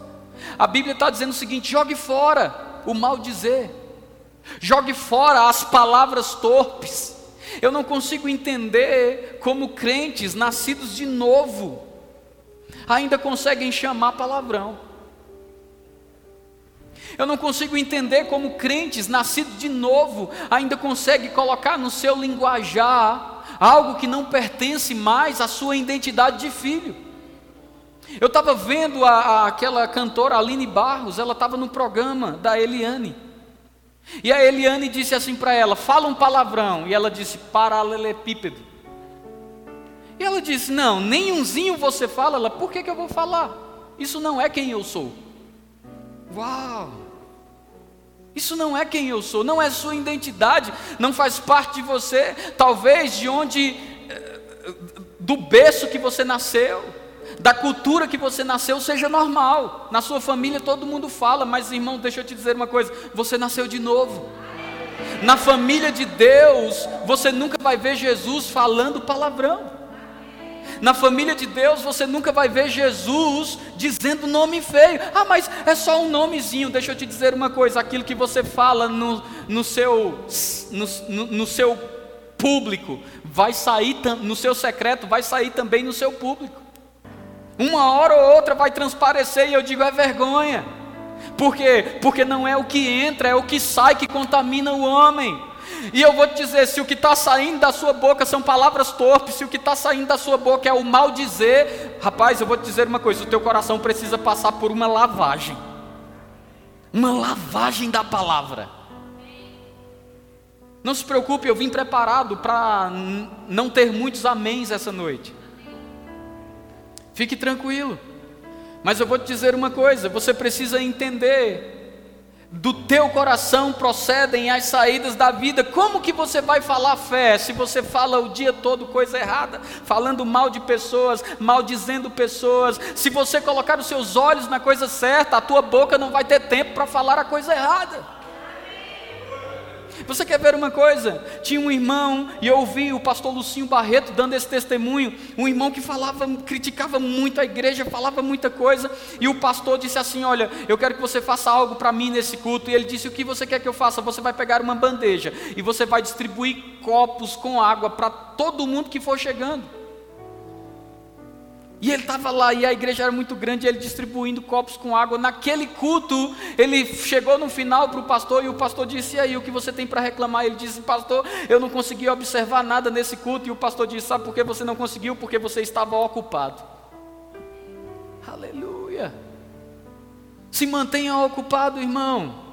[SPEAKER 1] A Bíblia está dizendo o seguinte: jogue fora o mal dizer. Jogue fora as palavras torpes. Eu não consigo entender como crentes nascidos de novo ainda conseguem chamar palavrão. Eu não consigo entender como crentes nascidos de novo ainda conseguem colocar no seu linguajar algo que não pertence mais à sua identidade de filho. Eu estava vendo a, a, aquela cantora Aline Barros, ela estava no programa da Eliane. E a Eliane disse assim para ela: fala um palavrão. E ela disse: paralelepípedo. E ela disse: não, nenhumzinho você fala. Ela, por que, que eu vou falar? Isso não é quem eu sou. Uau! Isso não é quem eu sou, não é sua identidade, não faz parte de você, talvez de onde, eh, do berço que você nasceu da cultura que você nasceu seja normal. Na sua família todo mundo fala, mas irmão, deixa eu te dizer uma coisa: você nasceu de novo. Na família de Deus, você nunca vai ver Jesus falando palavrão. Na família de Deus, você nunca vai ver Jesus dizendo nome feio. Ah, mas é só um nomezinho. Deixa eu te dizer uma coisa: aquilo que você fala no, no, seu, no, no seu público, vai sair no seu secreto, vai sair também no seu público. Uma hora ou outra vai transparecer e eu digo é vergonha. Por quê? Porque não é o que entra, é o que sai que contamina o homem. E eu vou te dizer: se o que está saindo da sua boca são palavras torpes, se o que está saindo da sua boca é o mal dizer, rapaz, eu vou te dizer uma coisa: o teu coração precisa passar por uma lavagem uma lavagem da palavra. Não se preocupe, eu vim preparado para não ter muitos améns essa noite. Fique tranquilo. Mas eu vou te dizer uma coisa, você precisa entender do teu coração procedem as saídas da vida. Como que você vai falar fé se você fala o dia todo coisa errada, falando mal de pessoas, maldizendo pessoas? Se você colocar os seus olhos na coisa certa, a tua boca não vai ter tempo para falar a coisa errada. Você quer ver uma coisa? Tinha um irmão, e eu ouvi o pastor Lucinho Barreto dando esse testemunho, um irmão que falava, criticava muito a igreja, falava muita coisa, e o pastor disse assim: Olha, eu quero que você faça algo para mim nesse culto. E ele disse: O que você quer que eu faça? Você vai pegar uma bandeja e você vai distribuir copos com água para todo mundo que for chegando. E ele estava lá e a igreja era muito grande, ele distribuindo copos com água. Naquele culto, ele chegou no final para o pastor e o pastor disse: E aí, o que você tem para reclamar? Ele disse: Pastor, eu não consegui observar nada nesse culto. E o pastor disse: Sabe por que você não conseguiu? Porque você estava ocupado. Aleluia. Se mantenha ocupado, irmão.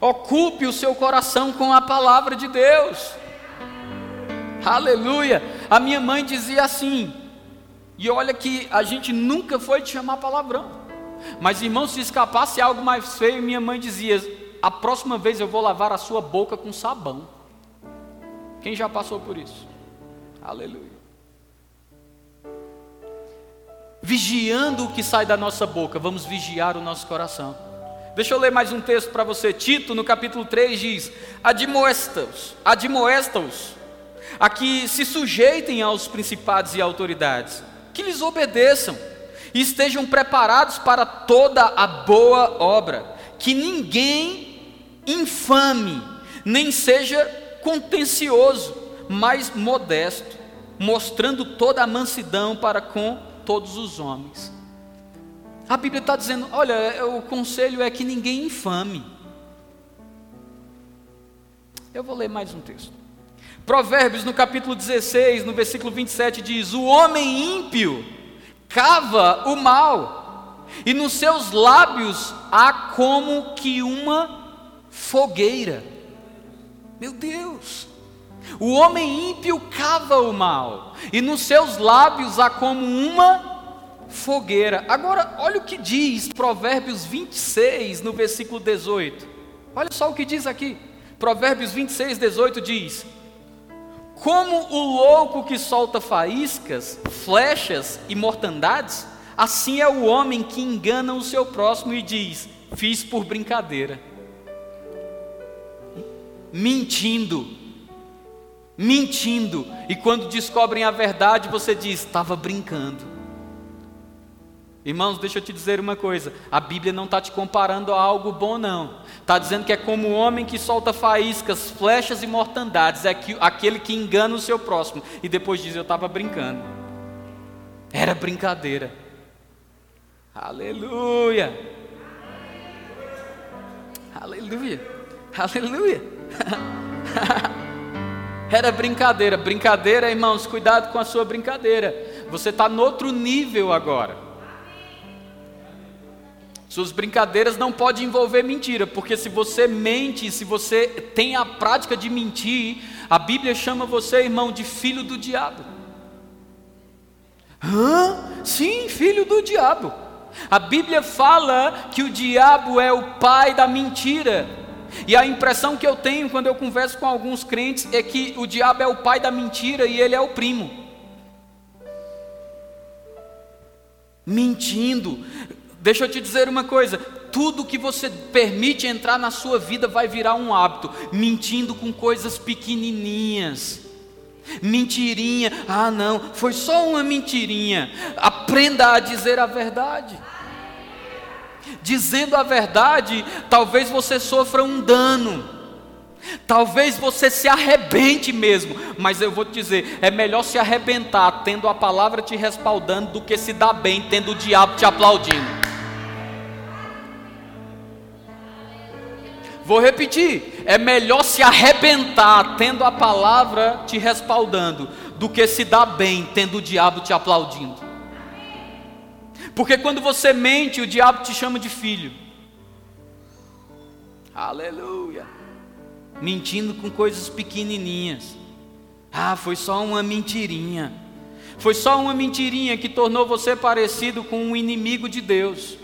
[SPEAKER 1] Ocupe o seu coração com a palavra de Deus. Aleluia. A minha mãe dizia assim, e olha que a gente nunca foi te chamar palavrão. Mas irmão, se escapasse algo mais feio, minha mãe dizia: a próxima vez eu vou lavar a sua boca com sabão. Quem já passou por isso? Aleluia. Vigiando o que sai da nossa boca, vamos vigiar o nosso coração. Deixa eu ler mais um texto para você. Tito, no capítulo 3, diz: Admoesta-os, admoesta-os a que se sujeitem aos principados e autoridades, que lhes obedeçam e estejam preparados para toda a boa obra, que ninguém infame, nem seja contencioso, mas modesto, mostrando toda a mansidão para com todos os homens. A Bíblia está dizendo: olha, o conselho é que ninguém infame. Eu vou ler mais um texto. Provérbios, no capítulo 16, no versículo 27, diz: O homem ímpio cava o mal, e nos seus lábios há como que uma fogueira. Meu Deus! O homem ímpio cava o mal, e nos seus lábios há como uma fogueira. Agora, olha o que diz Provérbios 26, no versículo 18. Olha só o que diz aqui. Provérbios 26, 18 diz: como o louco que solta faíscas, flechas e mortandades, assim é o homem que engana o seu próximo e diz: Fiz por brincadeira. Mentindo, mentindo, e quando descobrem a verdade, você diz: Estava brincando. Irmãos, deixa eu te dizer uma coisa: a Bíblia não está te comparando a algo bom, não. Está dizendo que é como o homem que solta faíscas, flechas e mortandades, é aquele que engana o seu próximo. E depois diz: Eu estava brincando. Era brincadeira. Aleluia. Aleluia. Aleluia. *laughs* Era brincadeira. Brincadeira, irmãos, cuidado com a sua brincadeira. Você está no outro nível agora. Suas brincadeiras não podem envolver mentira, porque se você mente, se você tem a prática de mentir, a Bíblia chama você, irmão, de filho do diabo. Hã? Sim, filho do diabo. A Bíblia fala que o diabo é o pai da mentira. E a impressão que eu tenho quando eu converso com alguns crentes é que o diabo é o pai da mentira e ele é o primo. Mentindo, Deixa eu te dizer uma coisa: tudo que você permite entrar na sua vida vai virar um hábito, mentindo com coisas pequenininhas. Mentirinha, ah não, foi só uma mentirinha. Aprenda a dizer a verdade. Dizendo a verdade, talvez você sofra um dano. Talvez você se arrebente mesmo, mas eu vou te dizer: é melhor se arrebentar tendo a palavra te respaldando do que se dar bem tendo o diabo te aplaudindo. Vou repetir: é melhor se arrebentar tendo a palavra te respaldando, do que se dar bem tendo o diabo te aplaudindo. Porque quando você mente, o diabo te chama de filho. Aleluia. Mentindo com coisas pequenininhas. Ah, foi só uma mentirinha. Foi só uma mentirinha que tornou você parecido com um inimigo de Deus.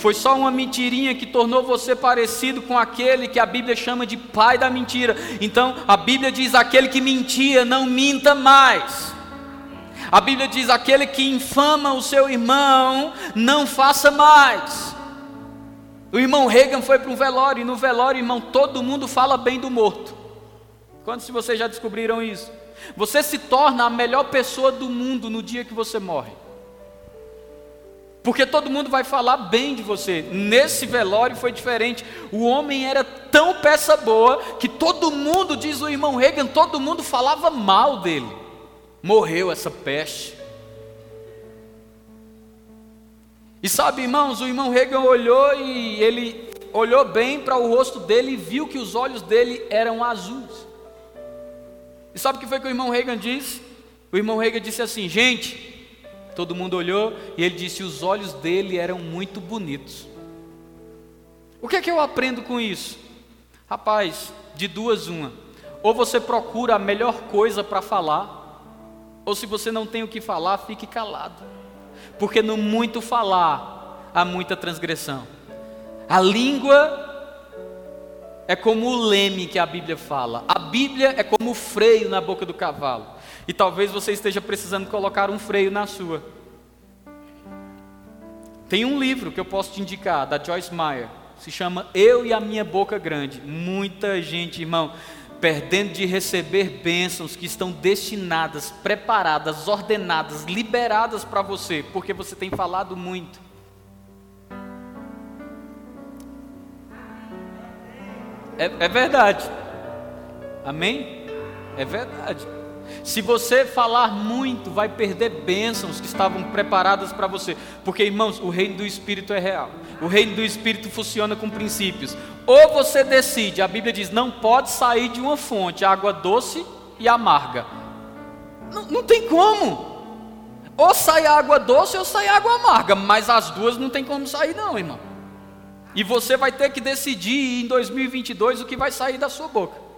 [SPEAKER 1] Foi só uma mentirinha que tornou você parecido com aquele que a Bíblia chama de pai da mentira. Então, a Bíblia diz: aquele que mentia, não minta mais. A Bíblia diz: aquele que infama o seu irmão, não faça mais. O irmão Reagan foi para um velório, e no velório, irmão, todo mundo fala bem do morto. Quantos de vocês já descobriram isso? Você se torna a melhor pessoa do mundo no dia que você morre. Porque todo mundo vai falar bem de você. Nesse velório foi diferente. O homem era tão peça boa que todo mundo, diz o irmão Reagan, todo mundo falava mal dele. morreu essa peste. E sabe, irmãos, o irmão Reagan olhou e ele olhou bem para o rosto dele e viu que os olhos dele eram azuis. E sabe o que foi que o irmão Reagan disse? O irmão Reagan disse assim: gente, todo mundo olhou e ele disse: os olhos dele eram muito bonitos. O que é que eu aprendo com isso? Rapaz, de duas, uma. Ou você procura a melhor coisa para falar, ou se você não tem o que falar, fique calado. Porque no muito falar há muita transgressão. A língua é como o leme que a Bíblia fala. A Bíblia é como o freio na boca do cavalo. E talvez você esteja precisando colocar um freio na sua. Tem um livro que eu posso te indicar, da Joyce Meyer. Se chama Eu e a Minha Boca Grande. Muita gente, irmão, perdendo de receber bênçãos que estão destinadas, preparadas, ordenadas, liberadas para você, porque você tem falado muito. É, é verdade. Amém? É verdade. Se você falar muito, vai perder bênçãos que estavam preparadas para você. Porque, irmãos, o reino do Espírito é real. O reino do Espírito funciona com princípios. Ou você decide, a Bíblia diz, não pode sair de uma fonte, água doce e amarga. Não, não tem como. Ou sai água doce ou sai água amarga. Mas as duas não tem como sair, não, irmão. E você vai ter que decidir em 2022 o que vai sair da sua boca.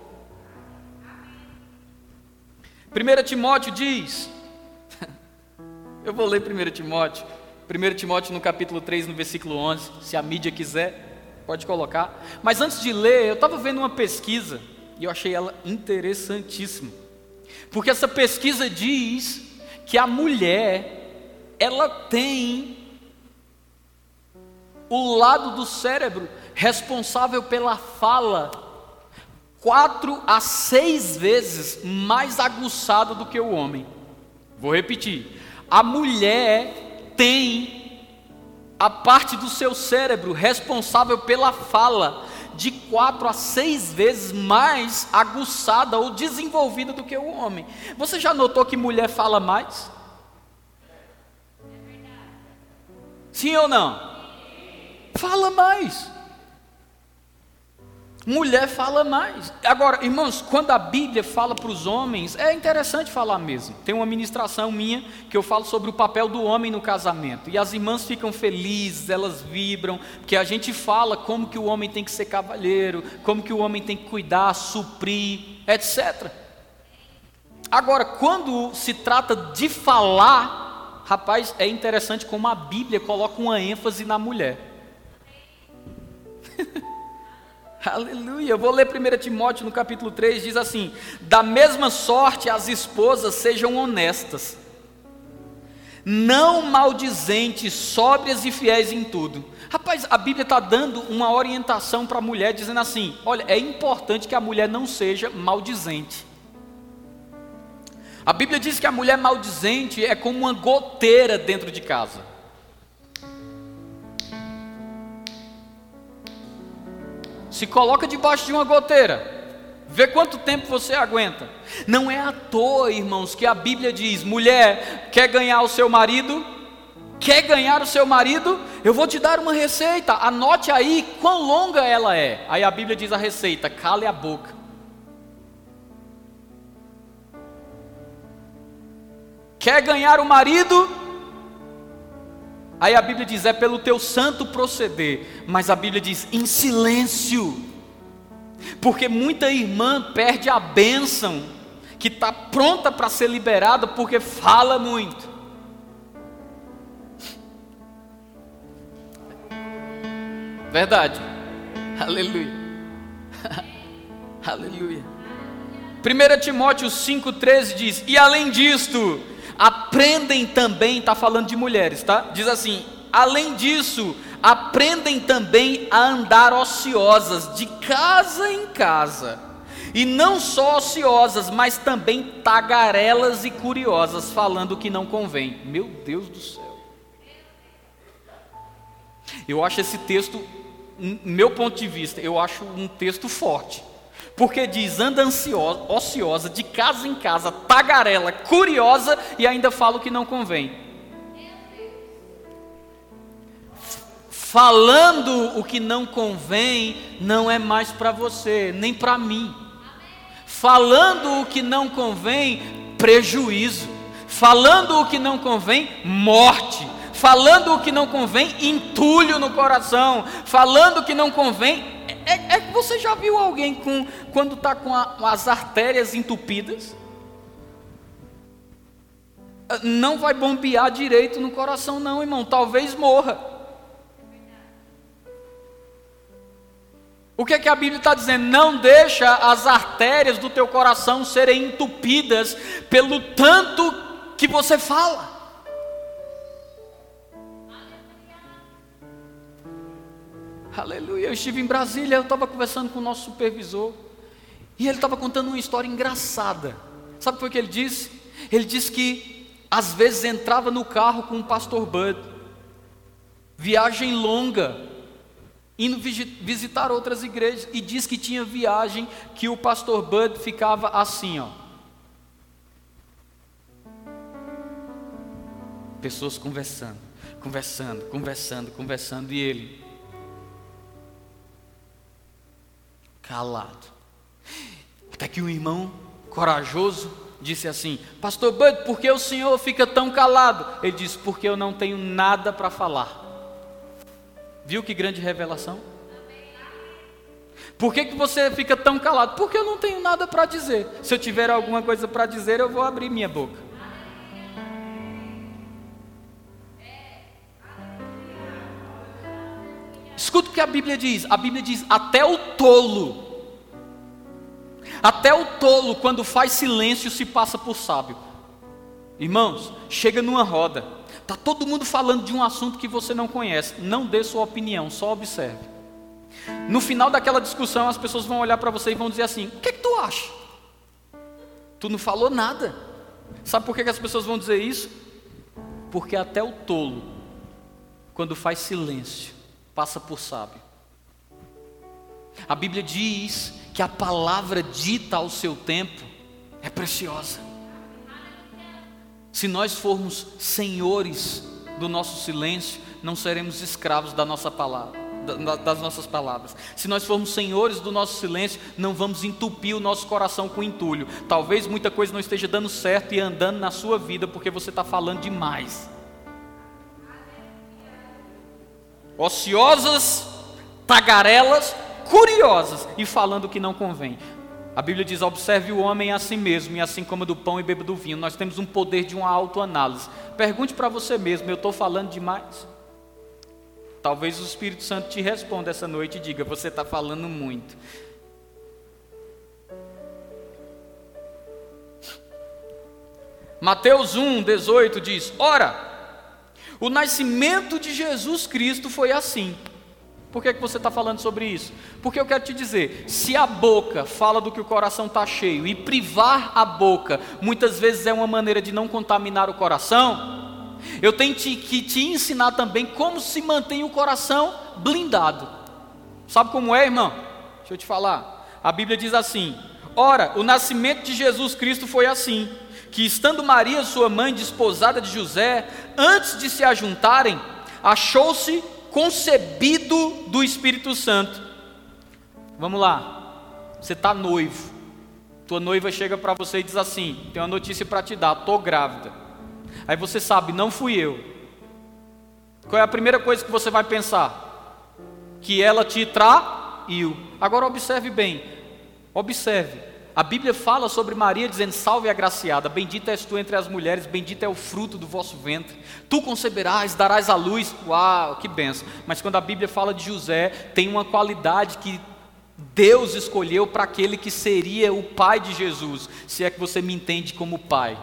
[SPEAKER 1] 1 Timóteo diz, *laughs* eu vou ler 1 Timóteo, 1 Timóteo no capítulo 3, no versículo 11, se a mídia quiser, pode colocar. Mas antes de ler, eu estava vendo uma pesquisa e eu achei ela interessantíssima. Porque essa pesquisa diz que a mulher, ela tem o lado do cérebro responsável pela fala quatro a seis vezes mais aguçado do que o homem. Vou repetir: a mulher tem a parte do seu cérebro responsável pela fala de quatro a seis vezes mais aguçada ou desenvolvida do que o homem. Você já notou que mulher fala mais? Sim ou não? Fala mais. Mulher fala mais. Agora, irmãos, quando a Bíblia fala para os homens, é interessante falar mesmo. Tem uma ministração minha que eu falo sobre o papel do homem no casamento. E as irmãs ficam felizes, elas vibram, porque a gente fala como que o homem tem que ser cavalheiro, como que o homem tem que cuidar, suprir, etc. Agora, quando se trata de falar, rapaz, é interessante como a Bíblia coloca uma ênfase na mulher. *laughs* Aleluia. Eu vou ler 1 Timóteo no capítulo 3, diz assim: Da mesma sorte as esposas sejam honestas, não maldizentes, sóbrias e fiéis em tudo. Rapaz, a Bíblia está dando uma orientação para a mulher, dizendo assim: olha, é importante que a mulher não seja maldizente. A Bíblia diz que a mulher maldizente é como uma goteira dentro de casa. Se coloca debaixo de uma goteira, vê quanto tempo você aguenta. Não é à toa, irmãos, que a Bíblia diz: mulher, quer ganhar o seu marido? Quer ganhar o seu marido? Eu vou te dar uma receita, anote aí quão longa ela é. Aí a Bíblia diz a receita: cale a boca. Quer ganhar o marido? Aí a Bíblia diz: é pelo teu santo proceder, mas a Bíblia diz: em silêncio, porque muita irmã perde a bênção, que está pronta para ser liberada, porque fala muito. Verdade, aleluia, *laughs* aleluia. 1 Timóteo 5,13 diz: E além disto, aprendem também, está falando de mulheres, tá? Diz assim: além disso, aprendem também a andar ociosas, de casa em casa. E não só ociosas, mas também tagarelas e curiosas, falando o que não convém. Meu Deus do céu. Eu acho esse texto, meu ponto de vista, eu acho um texto forte. Porque diz, anda ansiosa, ociosa, de casa em casa, tagarela, curiosa e ainda fala o que não convém. Falando o que não convém, não é mais para você, nem para mim. Falando o que não convém, prejuízo. Falando o que não convém, morte. Falando o que não convém, entulho no coração. Falando o que não convém, é, é, você já viu alguém com, quando está com, as artérias entupidas? Não vai bombear direito no coração, não, irmão. Talvez morra. O que, é que a Bíblia está dizendo? Não deixa as artérias do teu coração serem entupidas pelo tanto que você fala. Aleluia. Eu estive em Brasília, eu estava conversando com o nosso supervisor. E ele estava contando uma história engraçada. Sabe o que foi que ele disse? Ele disse que às vezes entrava no carro com o pastor Bud. Viagem longa, indo visitar outras igrejas. E diz que tinha viagem que o pastor Bud ficava assim, ó. Pessoas conversando, conversando, conversando, conversando, e ele calado. Até que um irmão corajoso disse assim: Pastor Bud, por que o senhor fica tão calado? Ele disse: Porque eu não tenho nada para falar. Viu que grande revelação? Por que, que você fica tão calado? Porque eu não tenho nada para dizer. Se eu tiver alguma coisa para dizer, eu vou abrir minha boca. Escuta o que a Bíblia diz. A Bíblia diz: até o tolo, até o tolo, quando faz silêncio, se passa por sábio. Irmãos, chega numa roda, está todo mundo falando de um assunto que você não conhece. Não dê sua opinião, só observe. No final daquela discussão, as pessoas vão olhar para você e vão dizer assim: O que, é que tu acha? Tu não falou nada. Sabe por que, que as pessoas vão dizer isso? Porque até o tolo, quando faz silêncio, passa por sábio. A Bíblia diz que a palavra dita ao seu tempo é preciosa. Se nós formos senhores do nosso silêncio, não seremos escravos da nossa palavra, das nossas palavras. Se nós formos senhores do nosso silêncio, não vamos entupir o nosso coração com entulho. Talvez muita coisa não esteja dando certo e andando na sua vida porque você está falando demais. Ociosas, tagarelas, curiosas e falando o que não convém. A Bíblia diz: observe o homem a si mesmo, e assim como do pão e beba do vinho. Nós temos um poder de uma autoanálise. Pergunte para você mesmo: eu estou falando demais? Talvez o Espírito Santo te responda essa noite e diga: você está falando muito. Mateus 1, 18 diz: Ora, o nascimento de Jesus Cristo foi assim. Por que, que você está falando sobre isso? Porque eu quero te dizer: se a boca fala do que o coração está cheio, e privar a boca muitas vezes é uma maneira de não contaminar o coração, eu tenho que te ensinar também como se mantém o coração blindado. Sabe como é, irmão? Deixa eu te falar. A Bíblia diz assim: Ora, o nascimento de Jesus Cristo foi assim que estando Maria, sua mãe, desposada de José, antes de se ajuntarem, achou-se concebido do Espírito Santo. Vamos lá, você está noivo, tua noiva chega para você e diz assim: tem uma notícia para te dar, estou grávida. Aí você sabe, não fui eu. Qual é a primeira coisa que você vai pensar? Que ela te traiu. Agora observe bem, observe. A Bíblia fala sobre Maria dizendo: Salve a graciada, bendita és tu entre as mulheres, bendito é o fruto do vosso ventre. Tu conceberás, darás à luz. Uau, que benção. Mas quando a Bíblia fala de José, tem uma qualidade que Deus escolheu para aquele que seria o pai de Jesus, se é que você me entende como pai.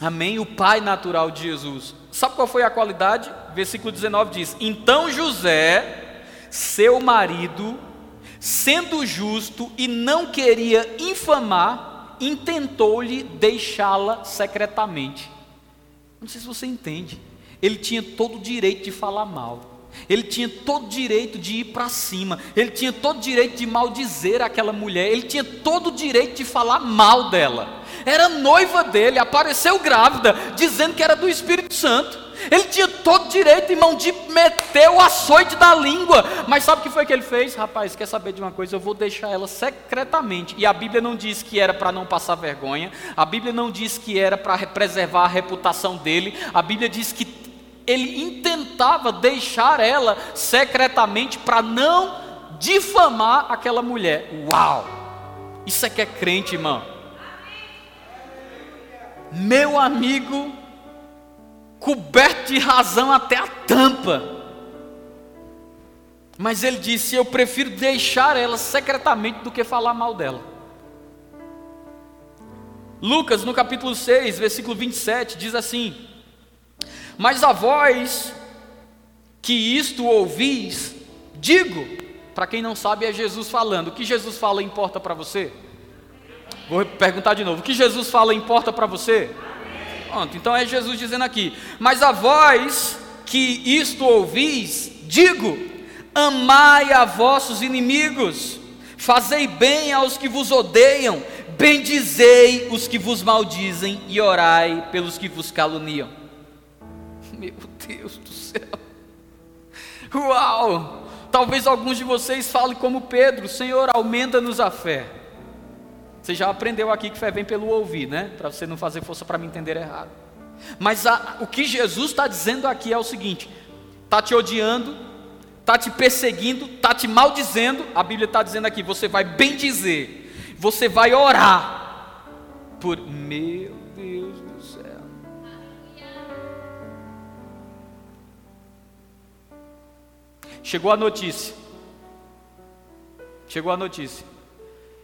[SPEAKER 1] Amém? O pai natural de Jesus. Sabe qual foi a qualidade? Versículo 19 diz: Então José, seu marido, sendo justo e não queria infamar, intentou-lhe deixá-la secretamente. Não sei se você entende. Ele tinha todo o direito de falar mal. Ele tinha todo direito de ir para cima, ele tinha todo direito de maldizer aquela mulher, ele tinha todo direito de falar mal dela. Era noiva dele, apareceu grávida, dizendo que era do Espírito Santo. Ele tinha todo direito, irmão, de meter o açoite da língua. Mas sabe o que foi que ele fez? Rapaz, quer saber de uma coisa? Eu vou deixar ela secretamente. E a Bíblia não diz que era para não passar vergonha. A Bíblia não diz que era para preservar a reputação dele. A Bíblia diz que ele intentava deixar ela secretamente para não difamar aquela mulher. Uau! Isso é que é crente, irmão. Meu amigo, coberto de razão até a tampa. Mas ele disse: Eu prefiro deixar ela secretamente do que falar mal dela. Lucas, no capítulo 6, versículo 27, diz assim: Mas a voz que isto ouvis, digo, para quem não sabe, é Jesus falando. O que Jesus fala importa para você? Vou perguntar de novo: o que Jesus fala importa para você? Pronto, então é Jesus dizendo aqui: Mas a voz que isto ouvis, digo, amai a vossos inimigos, fazei bem aos que vos odeiam, bendizei os que vos maldizem e orai pelos que vos caluniam. *laughs* Meu Deus do céu. Uau! Talvez alguns de vocês falem como Pedro: Senhor, aumenta-nos a fé. Você já aprendeu aqui que fé vem pelo ouvir, né? Para você não fazer força para me entender errado. Mas a, o que Jesus está dizendo aqui é o seguinte: está te odiando, está te perseguindo, está te maldizendo. A Bíblia está dizendo aqui: você vai bem dizer, você vai orar por meu Deus do céu. Chegou a notícia. Chegou a notícia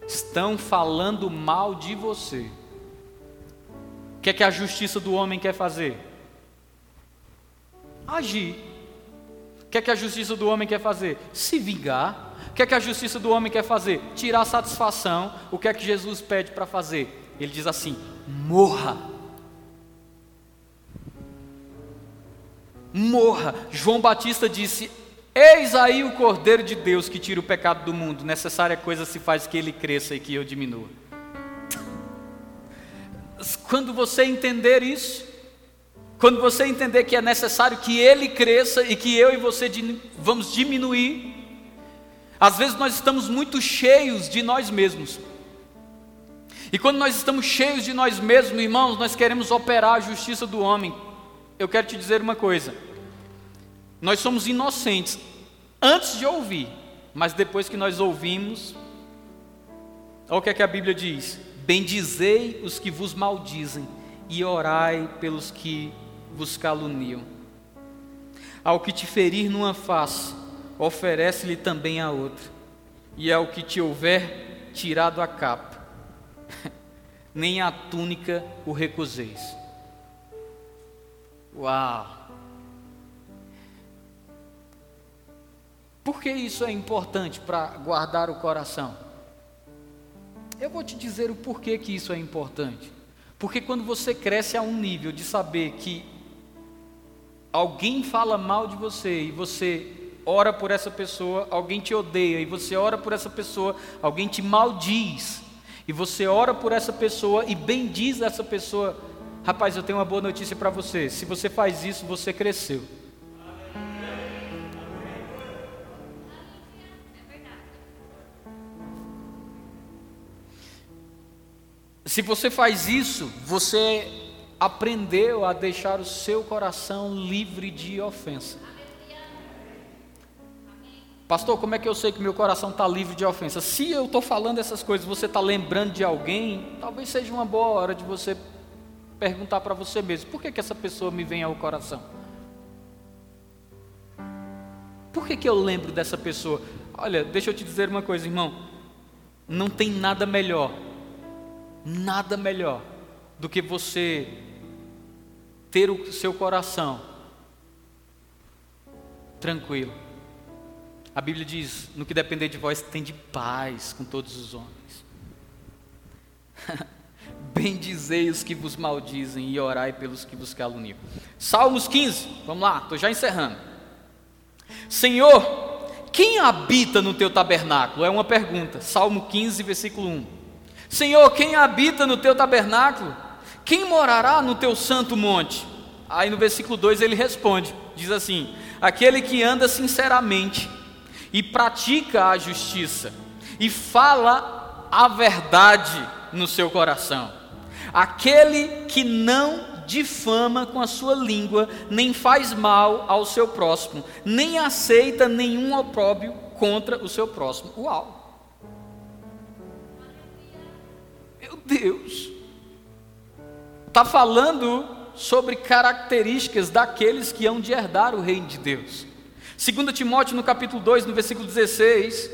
[SPEAKER 1] estão falando mal de você. O que é que a justiça do homem quer fazer? Agir. O que é que a justiça do homem quer fazer? Se vingar. O que é que a justiça do homem quer fazer? Tirar satisfação. O que é que Jesus pede para fazer? Ele diz assim: morra. Morra. João Batista disse: Eis aí o Cordeiro de Deus que tira o pecado do mundo. Necessária coisa se faz que ele cresça e que eu diminua. Quando você entender isso, quando você entender que é necessário que ele cresça e que eu e você vamos diminuir, às vezes nós estamos muito cheios de nós mesmos. E quando nós estamos cheios de nós mesmos, irmãos, nós queremos operar a justiça do homem. Eu quero te dizer uma coisa: nós somos inocentes antes de ouvir, mas depois que nós ouvimos, olha o que, é que a Bíblia diz: Bendizei os que vos maldizem e orai pelos que vos caluniam. Ao que te ferir numa face, oferece-lhe também a outra, e ao que te houver tirado a capa, *laughs* nem a túnica o recuseis. Uau! Por que isso é importante para guardar o coração? Eu vou te dizer o porquê que isso é importante. Porque quando você cresce a um nível de saber que alguém fala mal de você e você ora por essa pessoa, alguém te odeia e você ora por essa pessoa, alguém te maldiz e você ora por essa pessoa e bendiz essa pessoa. Rapaz, eu tenho uma boa notícia para você. Se você faz isso, você cresceu. Se você faz isso, você aprendeu a deixar o seu coração livre de ofensa. Pastor, como é que eu sei que meu coração está livre de ofensa? Se eu estou falando essas coisas, você está lembrando de alguém, talvez seja uma boa hora de você perguntar para você mesmo: por que, que essa pessoa me vem ao coração? Por que, que eu lembro dessa pessoa? Olha, deixa eu te dizer uma coisa, irmão. Não tem nada melhor nada melhor do que você ter o seu coração tranquilo. A Bíblia diz: no que depender de vós, tem de paz com todos os homens. *laughs* Bendizei os que vos maldizem e orai pelos que vos caluniam. Salmos 15, vamos lá, estou já encerrando. Senhor, quem habita no teu tabernáculo? É uma pergunta. Salmo 15, versículo 1. Senhor, quem habita no teu tabernáculo? Quem morará no teu santo monte? Aí no versículo 2 ele responde: diz assim: Aquele que anda sinceramente e pratica a justiça e fala a verdade no seu coração. Aquele que não difama com a sua língua, nem faz mal ao seu próximo, nem aceita nenhum opróbio contra o seu próximo. Uau! Deus! Está falando sobre características daqueles que hão de herdar o reino de Deus. 2 Timóteo, no capítulo 2, no versículo 16.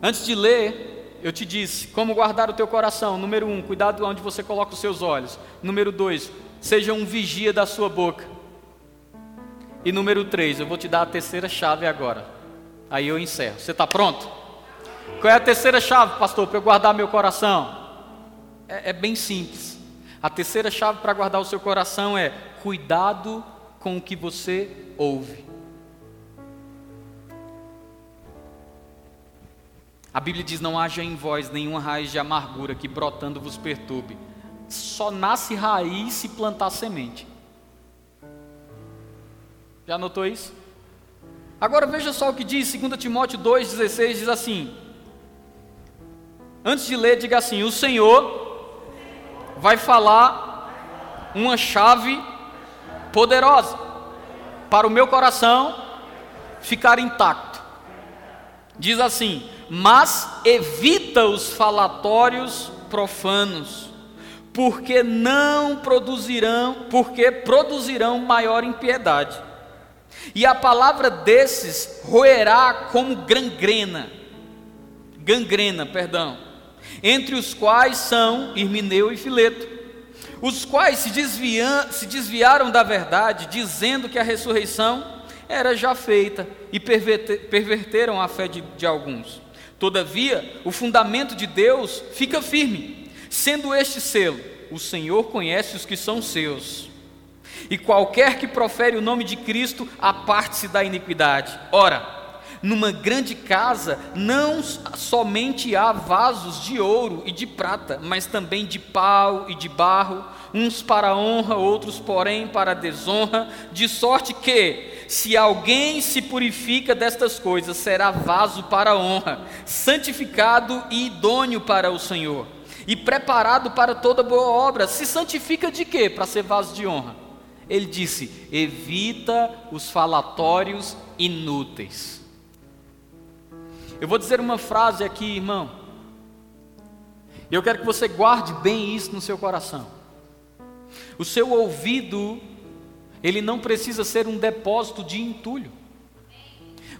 [SPEAKER 1] Antes de ler, eu te disse como guardar o teu coração. Número um, cuidado onde você coloca os seus olhos. Número dois, seja um vigia da sua boca. E número três, eu vou te dar a terceira chave agora. Aí eu encerro. Você está pronto? Qual é a terceira chave, pastor, para eu guardar meu coração? É, é bem simples. A terceira chave para guardar o seu coração é cuidado com o que você ouve. A Bíblia diz: Não haja em vós nenhuma raiz de amargura que brotando vos perturbe. Só nasce raiz se plantar semente. Já notou isso? Agora veja só o que diz 2 Timóteo 2,16: diz assim. Antes de ler, diga assim: O Senhor vai falar uma chave poderosa para o meu coração ficar intacto. Diz assim: Mas evita os falatórios profanos, porque não produzirão, porque produzirão maior impiedade. E a palavra desses roerá como gangrena, gangrena, perdão, entre os quais são Irmineu e Fileto os quais se, desviam, se desviaram da verdade, dizendo que a ressurreição era já feita e perverteram a fé de, de alguns. Todavia, o fundamento de Deus fica firme, sendo este selo: o Senhor conhece os que são seus. E qualquer que profere o nome de Cristo, aparte-se da iniquidade. Ora, numa grande casa não somente há vasos de ouro e de prata, mas também de pau e de barro, uns para honra, outros, porém, para desonra, de sorte que, se alguém se purifica destas coisas, será vaso para honra, santificado e idôneo para o Senhor, e preparado para toda boa obra. Se santifica de quê? Para ser vaso de honra. Ele disse: evita os falatórios inúteis. Eu vou dizer uma frase aqui, irmão. Eu quero que você guarde bem isso no seu coração. O seu ouvido, ele não precisa ser um depósito de entulho.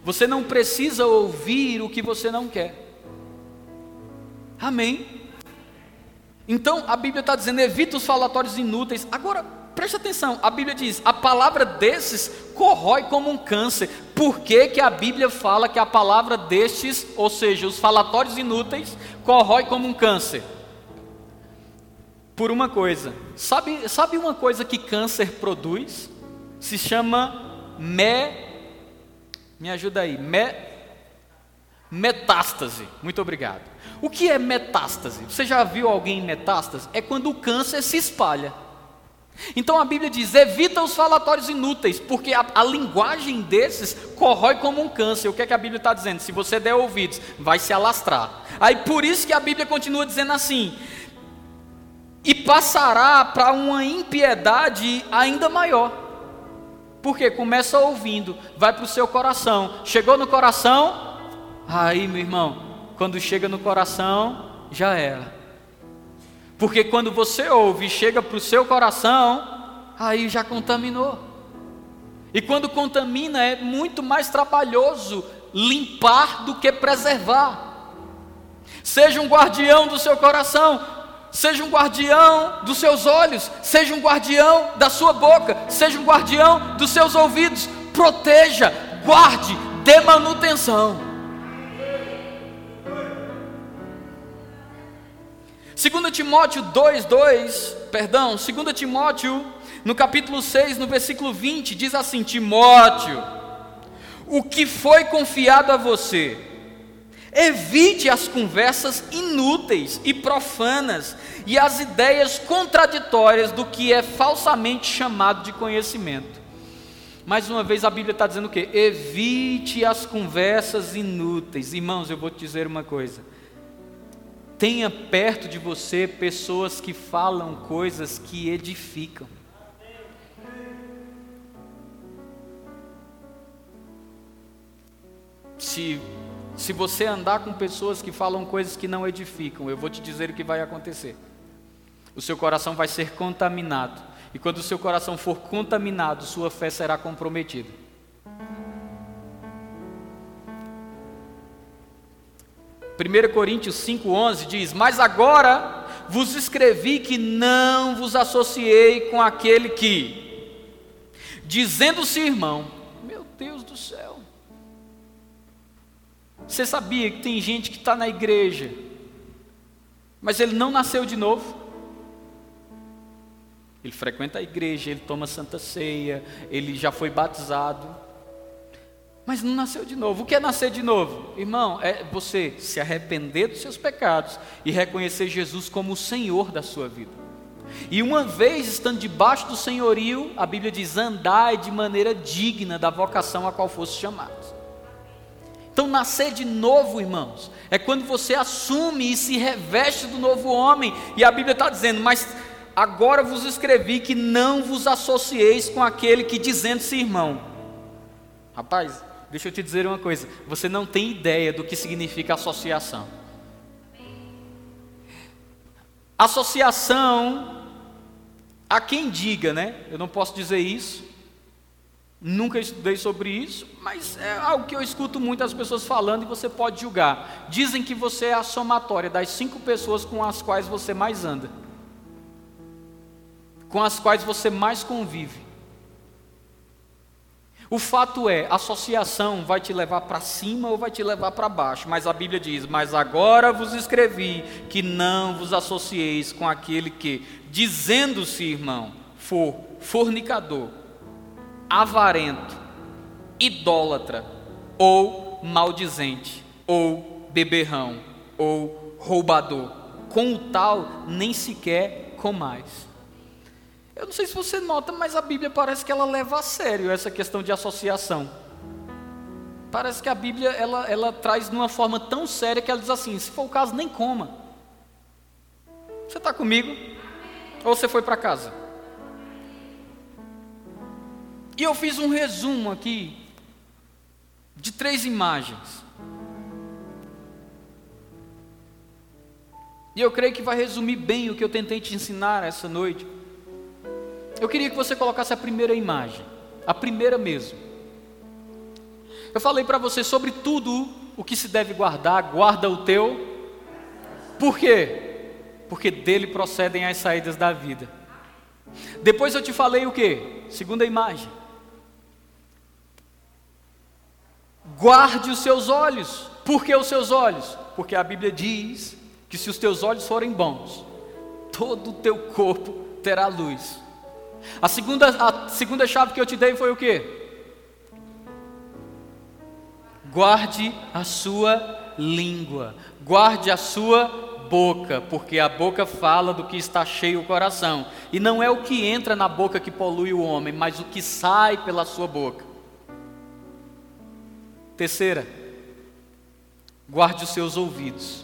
[SPEAKER 1] Você não precisa ouvir o que você não quer. Amém? Então a Bíblia está dizendo: evita os falatórios inúteis. Agora, Preste atenção, a Bíblia diz: a palavra desses corrói como um câncer. Por que, que a Bíblia fala que a palavra destes, ou seja, os falatórios inúteis, corrói como um câncer? Por uma coisa, sabe, sabe uma coisa que câncer produz? Se chama me, me ajuda aí, me, metástase. Muito obrigado. O que é metástase? Você já viu alguém em metástase? É quando o câncer se espalha. Então a Bíblia diz: evita os falatórios inúteis, porque a, a, linguagem desses corrói como um câncer. O que é que a Bíblia está dizendo? Se você der ouvidos, vai se alastrar. Aí por isso que a Bíblia continua dizendo assim: e passará para uma impiedade ainda maior. Porque começa ouvindo, vai para o seu coração. Chegou no coração, aí meu irmão, quando chega no coração, já era. Porque quando você ouve e chega para o seu coração, aí já contaminou. E quando contamina é muito mais trabalhoso limpar do que preservar. Seja um guardião do seu coração, seja um guardião dos seus olhos, seja um guardião da sua boca, seja um guardião dos seus ouvidos. Proteja, guarde, dê manutenção. 2 Timóteo 2:2, perdão, 2 Timóteo No capítulo 6, no versículo 20, diz assim: Timóteo, o que foi confiado a você, evite as conversas inúteis e profanas e as ideias contraditórias do que é falsamente chamado de conhecimento. Mais uma vez a Bíblia está dizendo o quê? Evite as conversas inúteis. Irmãos, eu vou te dizer uma coisa. Tenha perto de você pessoas que falam coisas que edificam. Se, se você andar com pessoas que falam coisas que não edificam, eu vou te dizer o que vai acontecer. O seu coração vai ser contaminado. E quando o seu coração for contaminado, sua fé será comprometida. Primeira Coríntios 5:11 diz: "Mas agora vos escrevi que não vos associei com aquele que, dizendo-se irmão, meu Deus do céu, você sabia que tem gente que está na igreja, mas ele não nasceu de novo? Ele frequenta a igreja, ele toma santa ceia, ele já foi batizado, mas não nasceu de novo. O que é nascer de novo? Irmão, é você se arrepender dos seus pecados e reconhecer Jesus como o Senhor da sua vida. E uma vez estando debaixo do senhorio, a Bíblia diz: andai de maneira digna da vocação a qual fosse chamados. Então, nascer de novo, irmãos, é quando você assume e se reveste do novo homem. E a Bíblia está dizendo, mas agora vos escrevi que não vos associeis com aquele que dizendo-se irmão. Rapaz, deixa eu te dizer uma coisa: você não tem ideia do que significa associação. Associação, a quem diga, né? Eu não posso dizer isso, Nunca estudei sobre isso, mas é algo que eu escuto muitas pessoas falando e você pode julgar. Dizem que você é a somatória das cinco pessoas com as quais você mais anda, com as quais você mais convive. O fato é, associação vai te levar para cima ou vai te levar para baixo, mas a Bíblia diz: Mas agora vos escrevi que não vos associeis com aquele que, dizendo-se irmão, for fornicador avarento, idólatra, ou maldizente, ou beberrão, ou roubador. Com o tal, nem sequer com mais. Eu não sei se você nota, mas a Bíblia parece que ela leva a sério essa questão de associação. Parece que a Bíblia ela, ela traz de uma forma tão séria que ela diz assim: se for o caso, nem coma. Você está comigo? Ou você foi para casa? E eu fiz um resumo aqui de três imagens. E eu creio que vai resumir bem o que eu tentei te ensinar essa noite. Eu queria que você colocasse a primeira imagem, a primeira mesmo. Eu falei para você sobre tudo o que se deve guardar, guarda o teu. Por quê? Porque dele procedem as saídas da vida. Depois eu te falei o que? Segunda imagem. Guarde os seus olhos. Por que os seus olhos? Porque a Bíblia diz que se os teus olhos forem bons, todo o teu corpo terá luz. A segunda, a segunda chave que eu te dei foi o que? Guarde a sua língua, guarde a sua boca, porque a boca fala do que está cheio o coração. E não é o que entra na boca que polui o homem, mas o que sai pela sua boca. Terceira, guarde os seus ouvidos,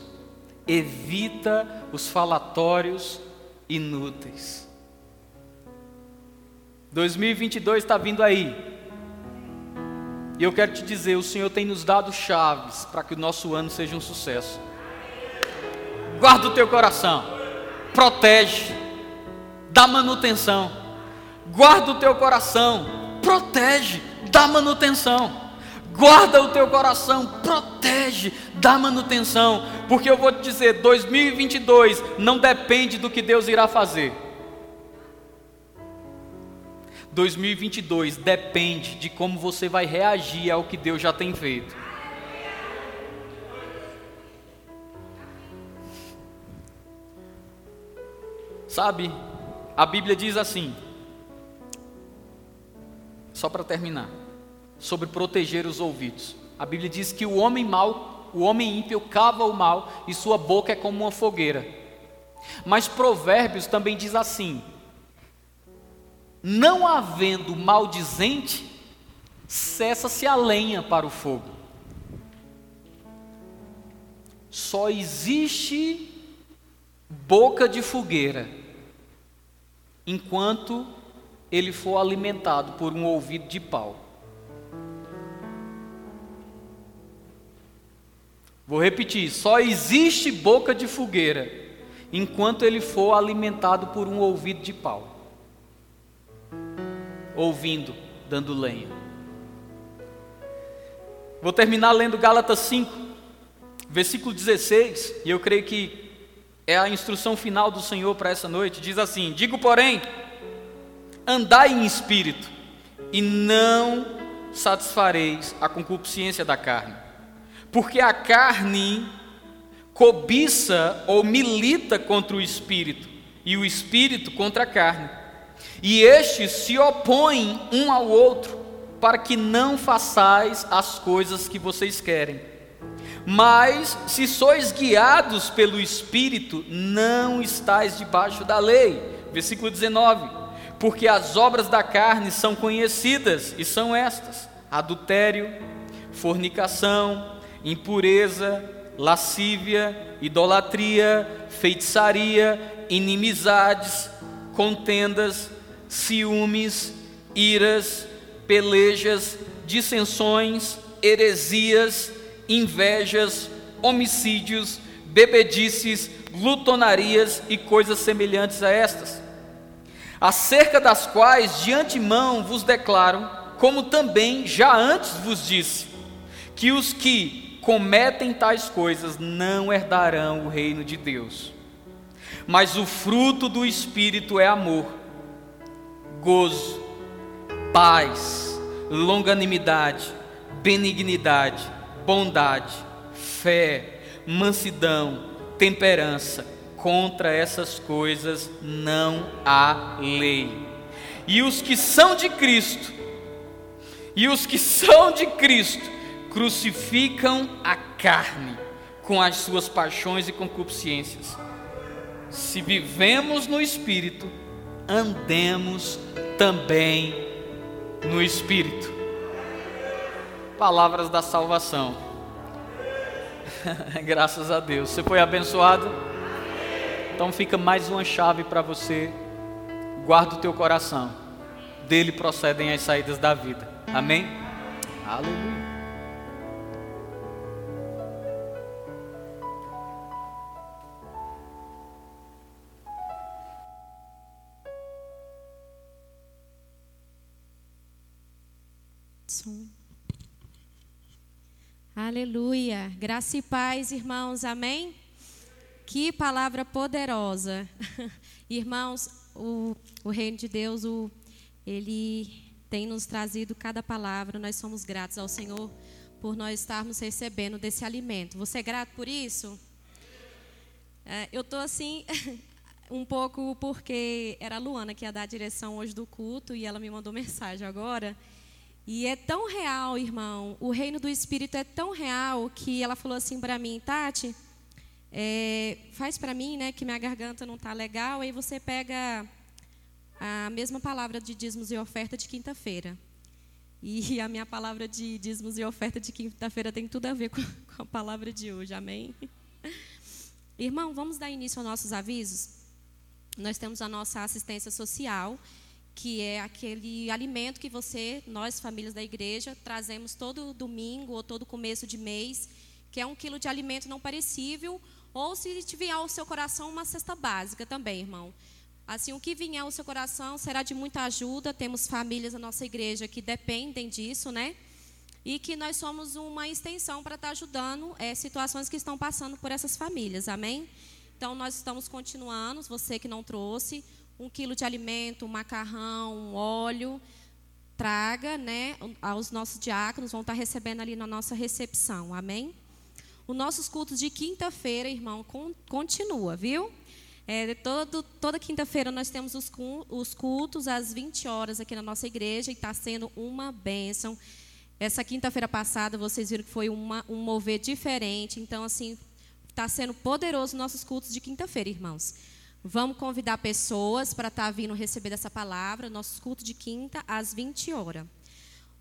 [SPEAKER 1] evita os falatórios inúteis. 2022 está vindo aí. E eu quero te dizer, o Senhor tem nos dado chaves para que o nosso ano seja um sucesso. Guarda o teu coração, protege, dá manutenção. Guarda o teu coração, protege, dá manutenção. Guarda o teu coração, protege, dá manutenção, porque eu vou te dizer: 2022 não depende do que Deus irá fazer. 2022 depende de como você vai reagir ao que Deus já tem feito. Sabe, a Bíblia diz assim: só para terminar, sobre proteger os ouvidos. A Bíblia diz que o homem mau, o homem ímpio cava o mal e sua boca é como uma fogueira. Mas Provérbios também diz assim: Não havendo maldizente, cessa-se a lenha para o fogo. Só existe boca de fogueira enquanto ele for alimentado por um ouvido de pau. Vou repetir: só existe boca de fogueira enquanto ele for alimentado por um ouvido de pau. Ouvindo, dando lenha. Vou terminar lendo Gálatas 5, versículo 16, e eu creio que é a instrução final do Senhor para essa noite. Diz assim: Digo, porém, andai em espírito, e não satisfareis a concupiscência da carne, porque a carne cobiça ou milita contra o espírito, e o espírito contra a carne, e estes se opõem um ao outro, para que não façais as coisas que vocês querem. Mas se sois guiados pelo Espírito, não estáis debaixo da lei. Versículo 19 porque as obras da carne são conhecidas e são estas: adultério, fornicação, impureza, lascívia, idolatria, feitiçaria, inimizades, contendas, ciúmes, iras, pelejas, dissensões, heresias, invejas, homicídios, bebedices, glutonarias e coisas semelhantes a estas acerca das quais de antemão vos declaro, como também já antes vos disse, que os que cometem tais coisas não herdarão o reino de Deus. Mas o fruto do Espírito é amor, gozo, paz, longanimidade, benignidade, bondade, fé, mansidão, temperança contra essas coisas não há lei. E os que são de Cristo, e os que são de Cristo, crucificam a carne com as suas paixões e concupiscências. Se vivemos no Espírito, andemos também no Espírito. Palavras da salvação. *laughs* Graças a Deus. Você foi abençoado? Então fica mais uma chave para você. Guarda o teu coração. Dele procedem as saídas da vida. Amém? Aleluia.
[SPEAKER 2] Aleluia. Graça e paz, irmãos. Amém? Que palavra poderosa. *laughs* Irmãos, o, o reino de Deus, o, ele tem nos trazido cada palavra. Nós somos gratos ao Senhor por nós estarmos recebendo desse alimento. Você é grato por isso? É, eu estou assim, *laughs* um pouco porque era a Luana que ia dar a direção hoje do culto e ela me mandou *laughs* mensagem agora. E é tão real, irmão, o reino do Espírito é tão real que ela falou assim para mim, Tati é, faz para mim, né, que minha garganta não está legal, aí você pega a mesma palavra de dízimos e oferta de quinta-feira. E a minha palavra de dízimos e oferta de quinta-feira tem tudo a ver com *laughs* a palavra de hoje, amém? Irmão, vamos dar início aos nossos avisos? Nós temos a nossa assistência social, que é aquele alimento que você, nós, famílias da igreja, trazemos todo domingo ou todo começo de mês, que é um quilo de alimento não perecível ou se tiver ao seu coração uma cesta básica também, irmão. Assim, o que vier ao seu coração será de muita ajuda. Temos famílias na nossa igreja que dependem disso, né? E que nós somos uma extensão para estar ajudando é, situações que estão passando por essas famílias, amém? Então, nós estamos continuando. Você que não trouxe, um quilo de alimento, um macarrão, um óleo, traga, né? Os nossos diáconos vão estar recebendo ali na nossa recepção, amém? Os nossos cultos de quinta-feira, irmão, continua, viu? É, todo, toda quinta-feira nós temos os, os cultos às 20 horas aqui na nossa igreja e está sendo uma bênção. Essa quinta-feira passada vocês viram que foi uma, um mover diferente. Então, assim, está sendo poderoso nossos cultos de quinta-feira, irmãos. Vamos convidar pessoas para estar tá vindo receber essa palavra, nossos cultos de quinta às 20 horas.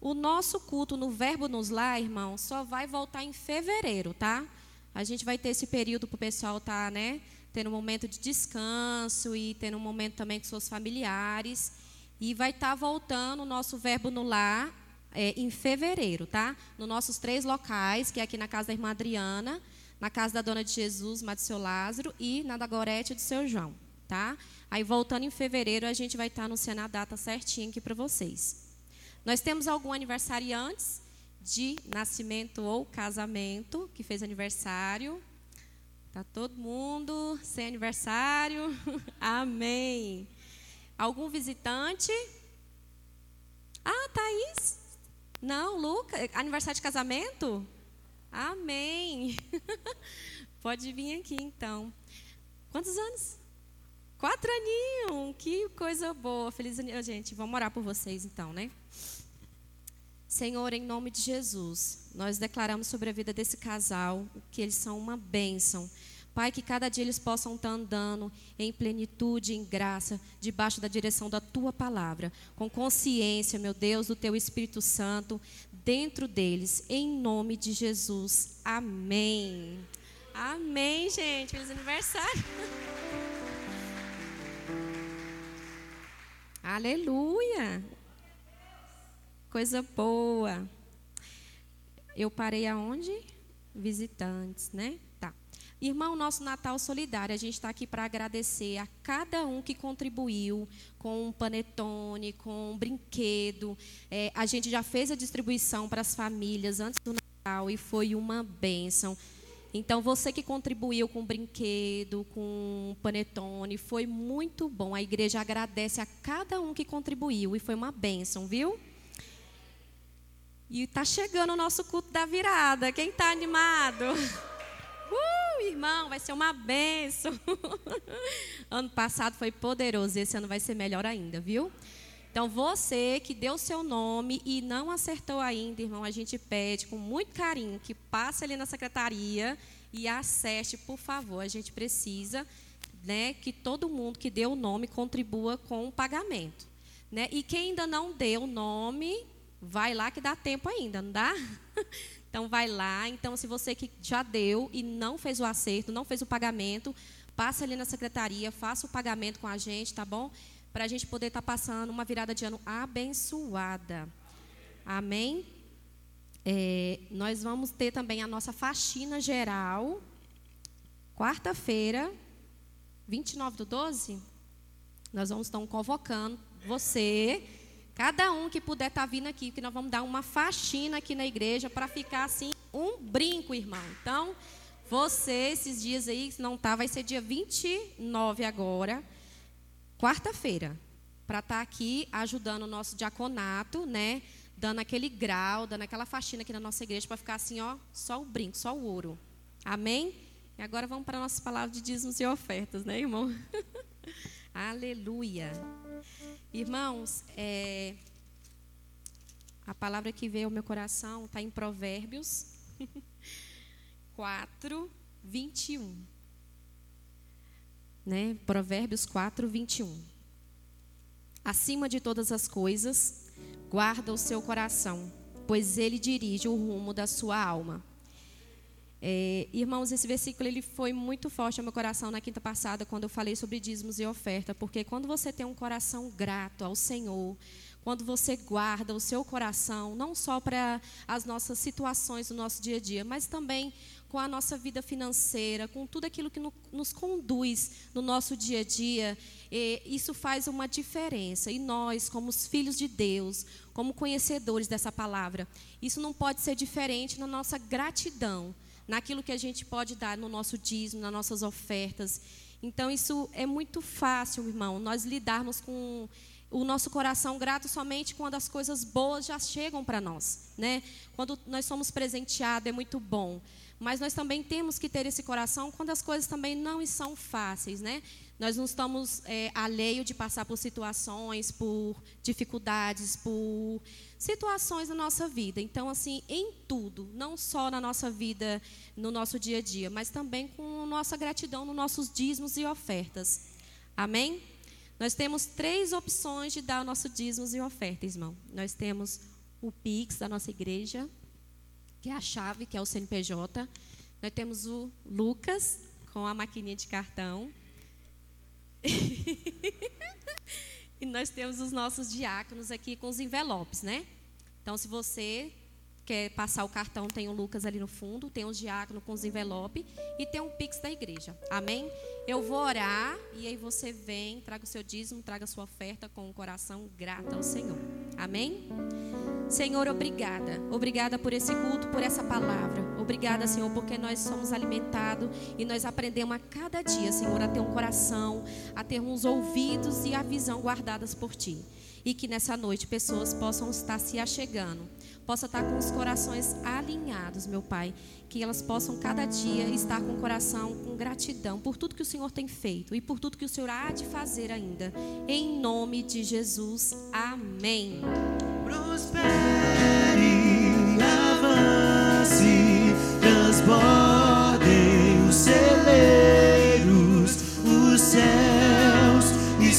[SPEAKER 2] O nosso culto no Verbo nos Lá, irmão, só vai voltar em fevereiro, tá? A gente vai ter esse período para o pessoal estar, tá, né, tendo um momento de descanso e tendo um momento também com seus familiares. E vai estar tá voltando o nosso Verbo no Lar é, em fevereiro, tá? Nos nossos três locais, que é aqui na casa da irmã Adriana, na casa da Dona de Jesus, Má Seu Lázaro, e na da Gorete do Seu João, tá? Aí voltando em fevereiro, a gente vai estar anunciando a data certinha aqui para vocês. Nós temos algum aniversariantes de nascimento ou casamento que fez aniversário. Tá todo mundo sem aniversário? *laughs* Amém. Algum visitante? Ah, Thaís? Não, Luca, aniversário de casamento? Amém. *laughs* Pode vir aqui então. Quantos anos? Quatro aninhos. Que coisa boa. Feliz aniversário. Gente, vamos orar por vocês então, né? Senhor, em nome de Jesus, nós declaramos sobre a vida desse casal que eles são uma bênção. Pai, que cada dia eles possam estar andando em plenitude, em graça, debaixo da direção da tua palavra, com consciência, meu Deus, do teu Espírito Santo dentro deles, em nome de Jesus. Amém. Amém, gente. Feliz aniversário. *laughs* Aleluia. Coisa boa. Eu parei aonde? Visitantes, né? Irmão, nosso Natal Solidário, a gente está aqui para agradecer a cada um que contribuiu com um panetone, com um brinquedo. É, a gente já fez a distribuição para as famílias antes do Natal e foi uma bênção. Então, você que contribuiu com brinquedo, com panetone, foi muito bom. A igreja agradece a cada um que contribuiu e foi uma bênção, viu? E está chegando o nosso culto da virada. Quem está animado? *laughs* Uh, irmão, vai ser uma benção. *laughs* ano passado foi poderoso, esse ano vai ser melhor ainda, viu? Então, você que deu seu nome e não acertou ainda, irmão, a gente pede com muito carinho que passe ali na secretaria e acerte, por favor. A gente precisa né, que todo mundo que deu o nome contribua com o pagamento. Né? E quem ainda não deu o nome, Vai lá que dá tempo ainda, não dá? *laughs* Então vai lá. Então, se você que já deu e não fez o acerto, não fez o pagamento, passe ali na secretaria, faça o pagamento com a gente, tá bom? Para a gente poder estar tá passando uma virada de ano abençoada. Amém? É, nós vamos ter também a nossa faxina geral, quarta-feira, 29 do 12. Nós vamos estar convocando você Cada um que puder estar tá vindo aqui, que nós vamos dar uma faxina aqui na igreja para ficar assim um brinco, irmão. Então, você esses dias aí, se não tá, vai ser dia 29 agora, quarta-feira, para estar tá aqui ajudando o nosso diaconato, né? Dando aquele grau, dando aquela faxina aqui na nossa igreja para ficar assim, ó, só o brinco, só o ouro. Amém? E agora vamos para a nossa palavra de dízimos e ofertas, né, irmão? *laughs* Aleluia. Irmãos, é, a palavra que veio ao meu coração está em Provérbios *laughs* 4, 21. Né? Provérbios 4, 21. Acima de todas as coisas, guarda o seu coração, pois ele dirige o rumo da sua alma. É, irmãos, esse versículo ele foi muito forte ao meu coração na quinta passada, quando eu falei sobre dízimos e oferta, porque quando você tem um coração grato ao Senhor, quando você guarda o seu coração, não só para as nossas situações do nosso dia a dia, mas também com a nossa vida financeira, com tudo aquilo que no, nos conduz no nosso dia a dia, isso faz uma diferença. E nós, como os filhos de Deus, como conhecedores dessa palavra, isso não pode ser diferente na nossa gratidão naquilo que a gente pode dar no nosso dízimo, nas nossas ofertas. Então, isso é muito fácil, irmão, nós lidarmos com o nosso coração grato somente quando as coisas boas já chegam para nós, né? Quando nós somos presenteados é muito bom, mas nós também temos que ter esse coração quando as coisas também não são fáceis, né? Nós não estamos é, alheio de passar por situações, por dificuldades, por situações na nossa vida. Então, assim, em tudo, não só na nossa vida, no nosso dia a dia, mas também com nossa gratidão nos nossos dízimos e ofertas. Amém? Nós temos três opções de dar o nosso dízimos e ofertas, irmão. Nós temos o Pix da nossa igreja, que é a chave, que é o CNPJ. Nós temos o Lucas, com a maquininha de cartão. *laughs* e nós temos os nossos diáconos aqui com os envelopes, né? Então, se você quer passar o cartão, tem o Lucas ali no fundo, tem os diáconos com os envelopes e tem um Pix da igreja. Amém? Eu vou orar e aí você vem, traga o seu dízimo, traga a sua oferta com o coração grato ao Senhor. Amém? Senhor, obrigada. Obrigada por esse culto, por essa palavra. Obrigada, Senhor, porque nós somos alimentados e nós aprendemos a cada dia, Senhor, a ter um coração, a ter uns ouvidos e a visão guardadas por Ti. E que nessa noite pessoas possam estar se achegando possa estar com os corações alinhados, meu Pai. Que elas possam cada dia estar com o coração com gratidão por tudo que o Senhor tem feito e por tudo que o Senhor há de fazer ainda. Em nome de Jesus. Amém. Transbordem os celeiros, os céus e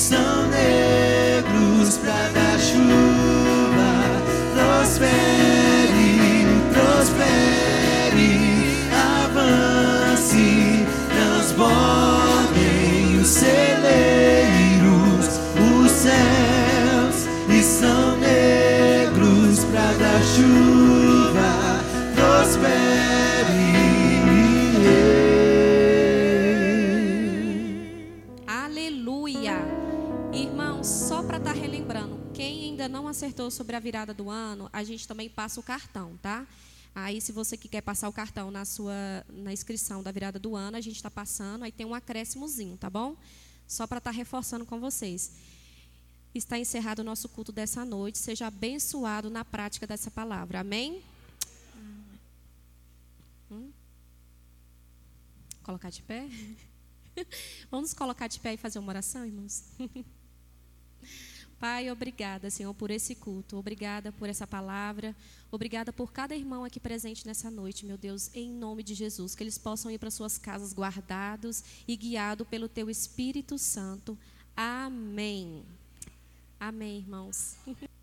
[SPEAKER 2] acertou sobre a virada do ano, a gente também passa o cartão, tá? Aí, se você que quer passar o cartão na sua na inscrição da virada do ano, a gente está passando, aí tem um acréscimozinho, tá bom? Só para estar tá reforçando com vocês. Está encerrado o nosso culto dessa noite. Seja abençoado na prática dessa palavra. Amém? Hum? Colocar de pé? *laughs* Vamos colocar de pé e fazer uma oração, irmãos? *laughs* Pai, obrigada, Senhor, por esse culto. Obrigada por essa palavra. Obrigada por cada irmão aqui presente nessa noite, meu Deus, em nome de Jesus. Que eles possam ir para suas casas guardados e guiados pelo Teu Espírito Santo. Amém. Amém, irmãos. *laughs*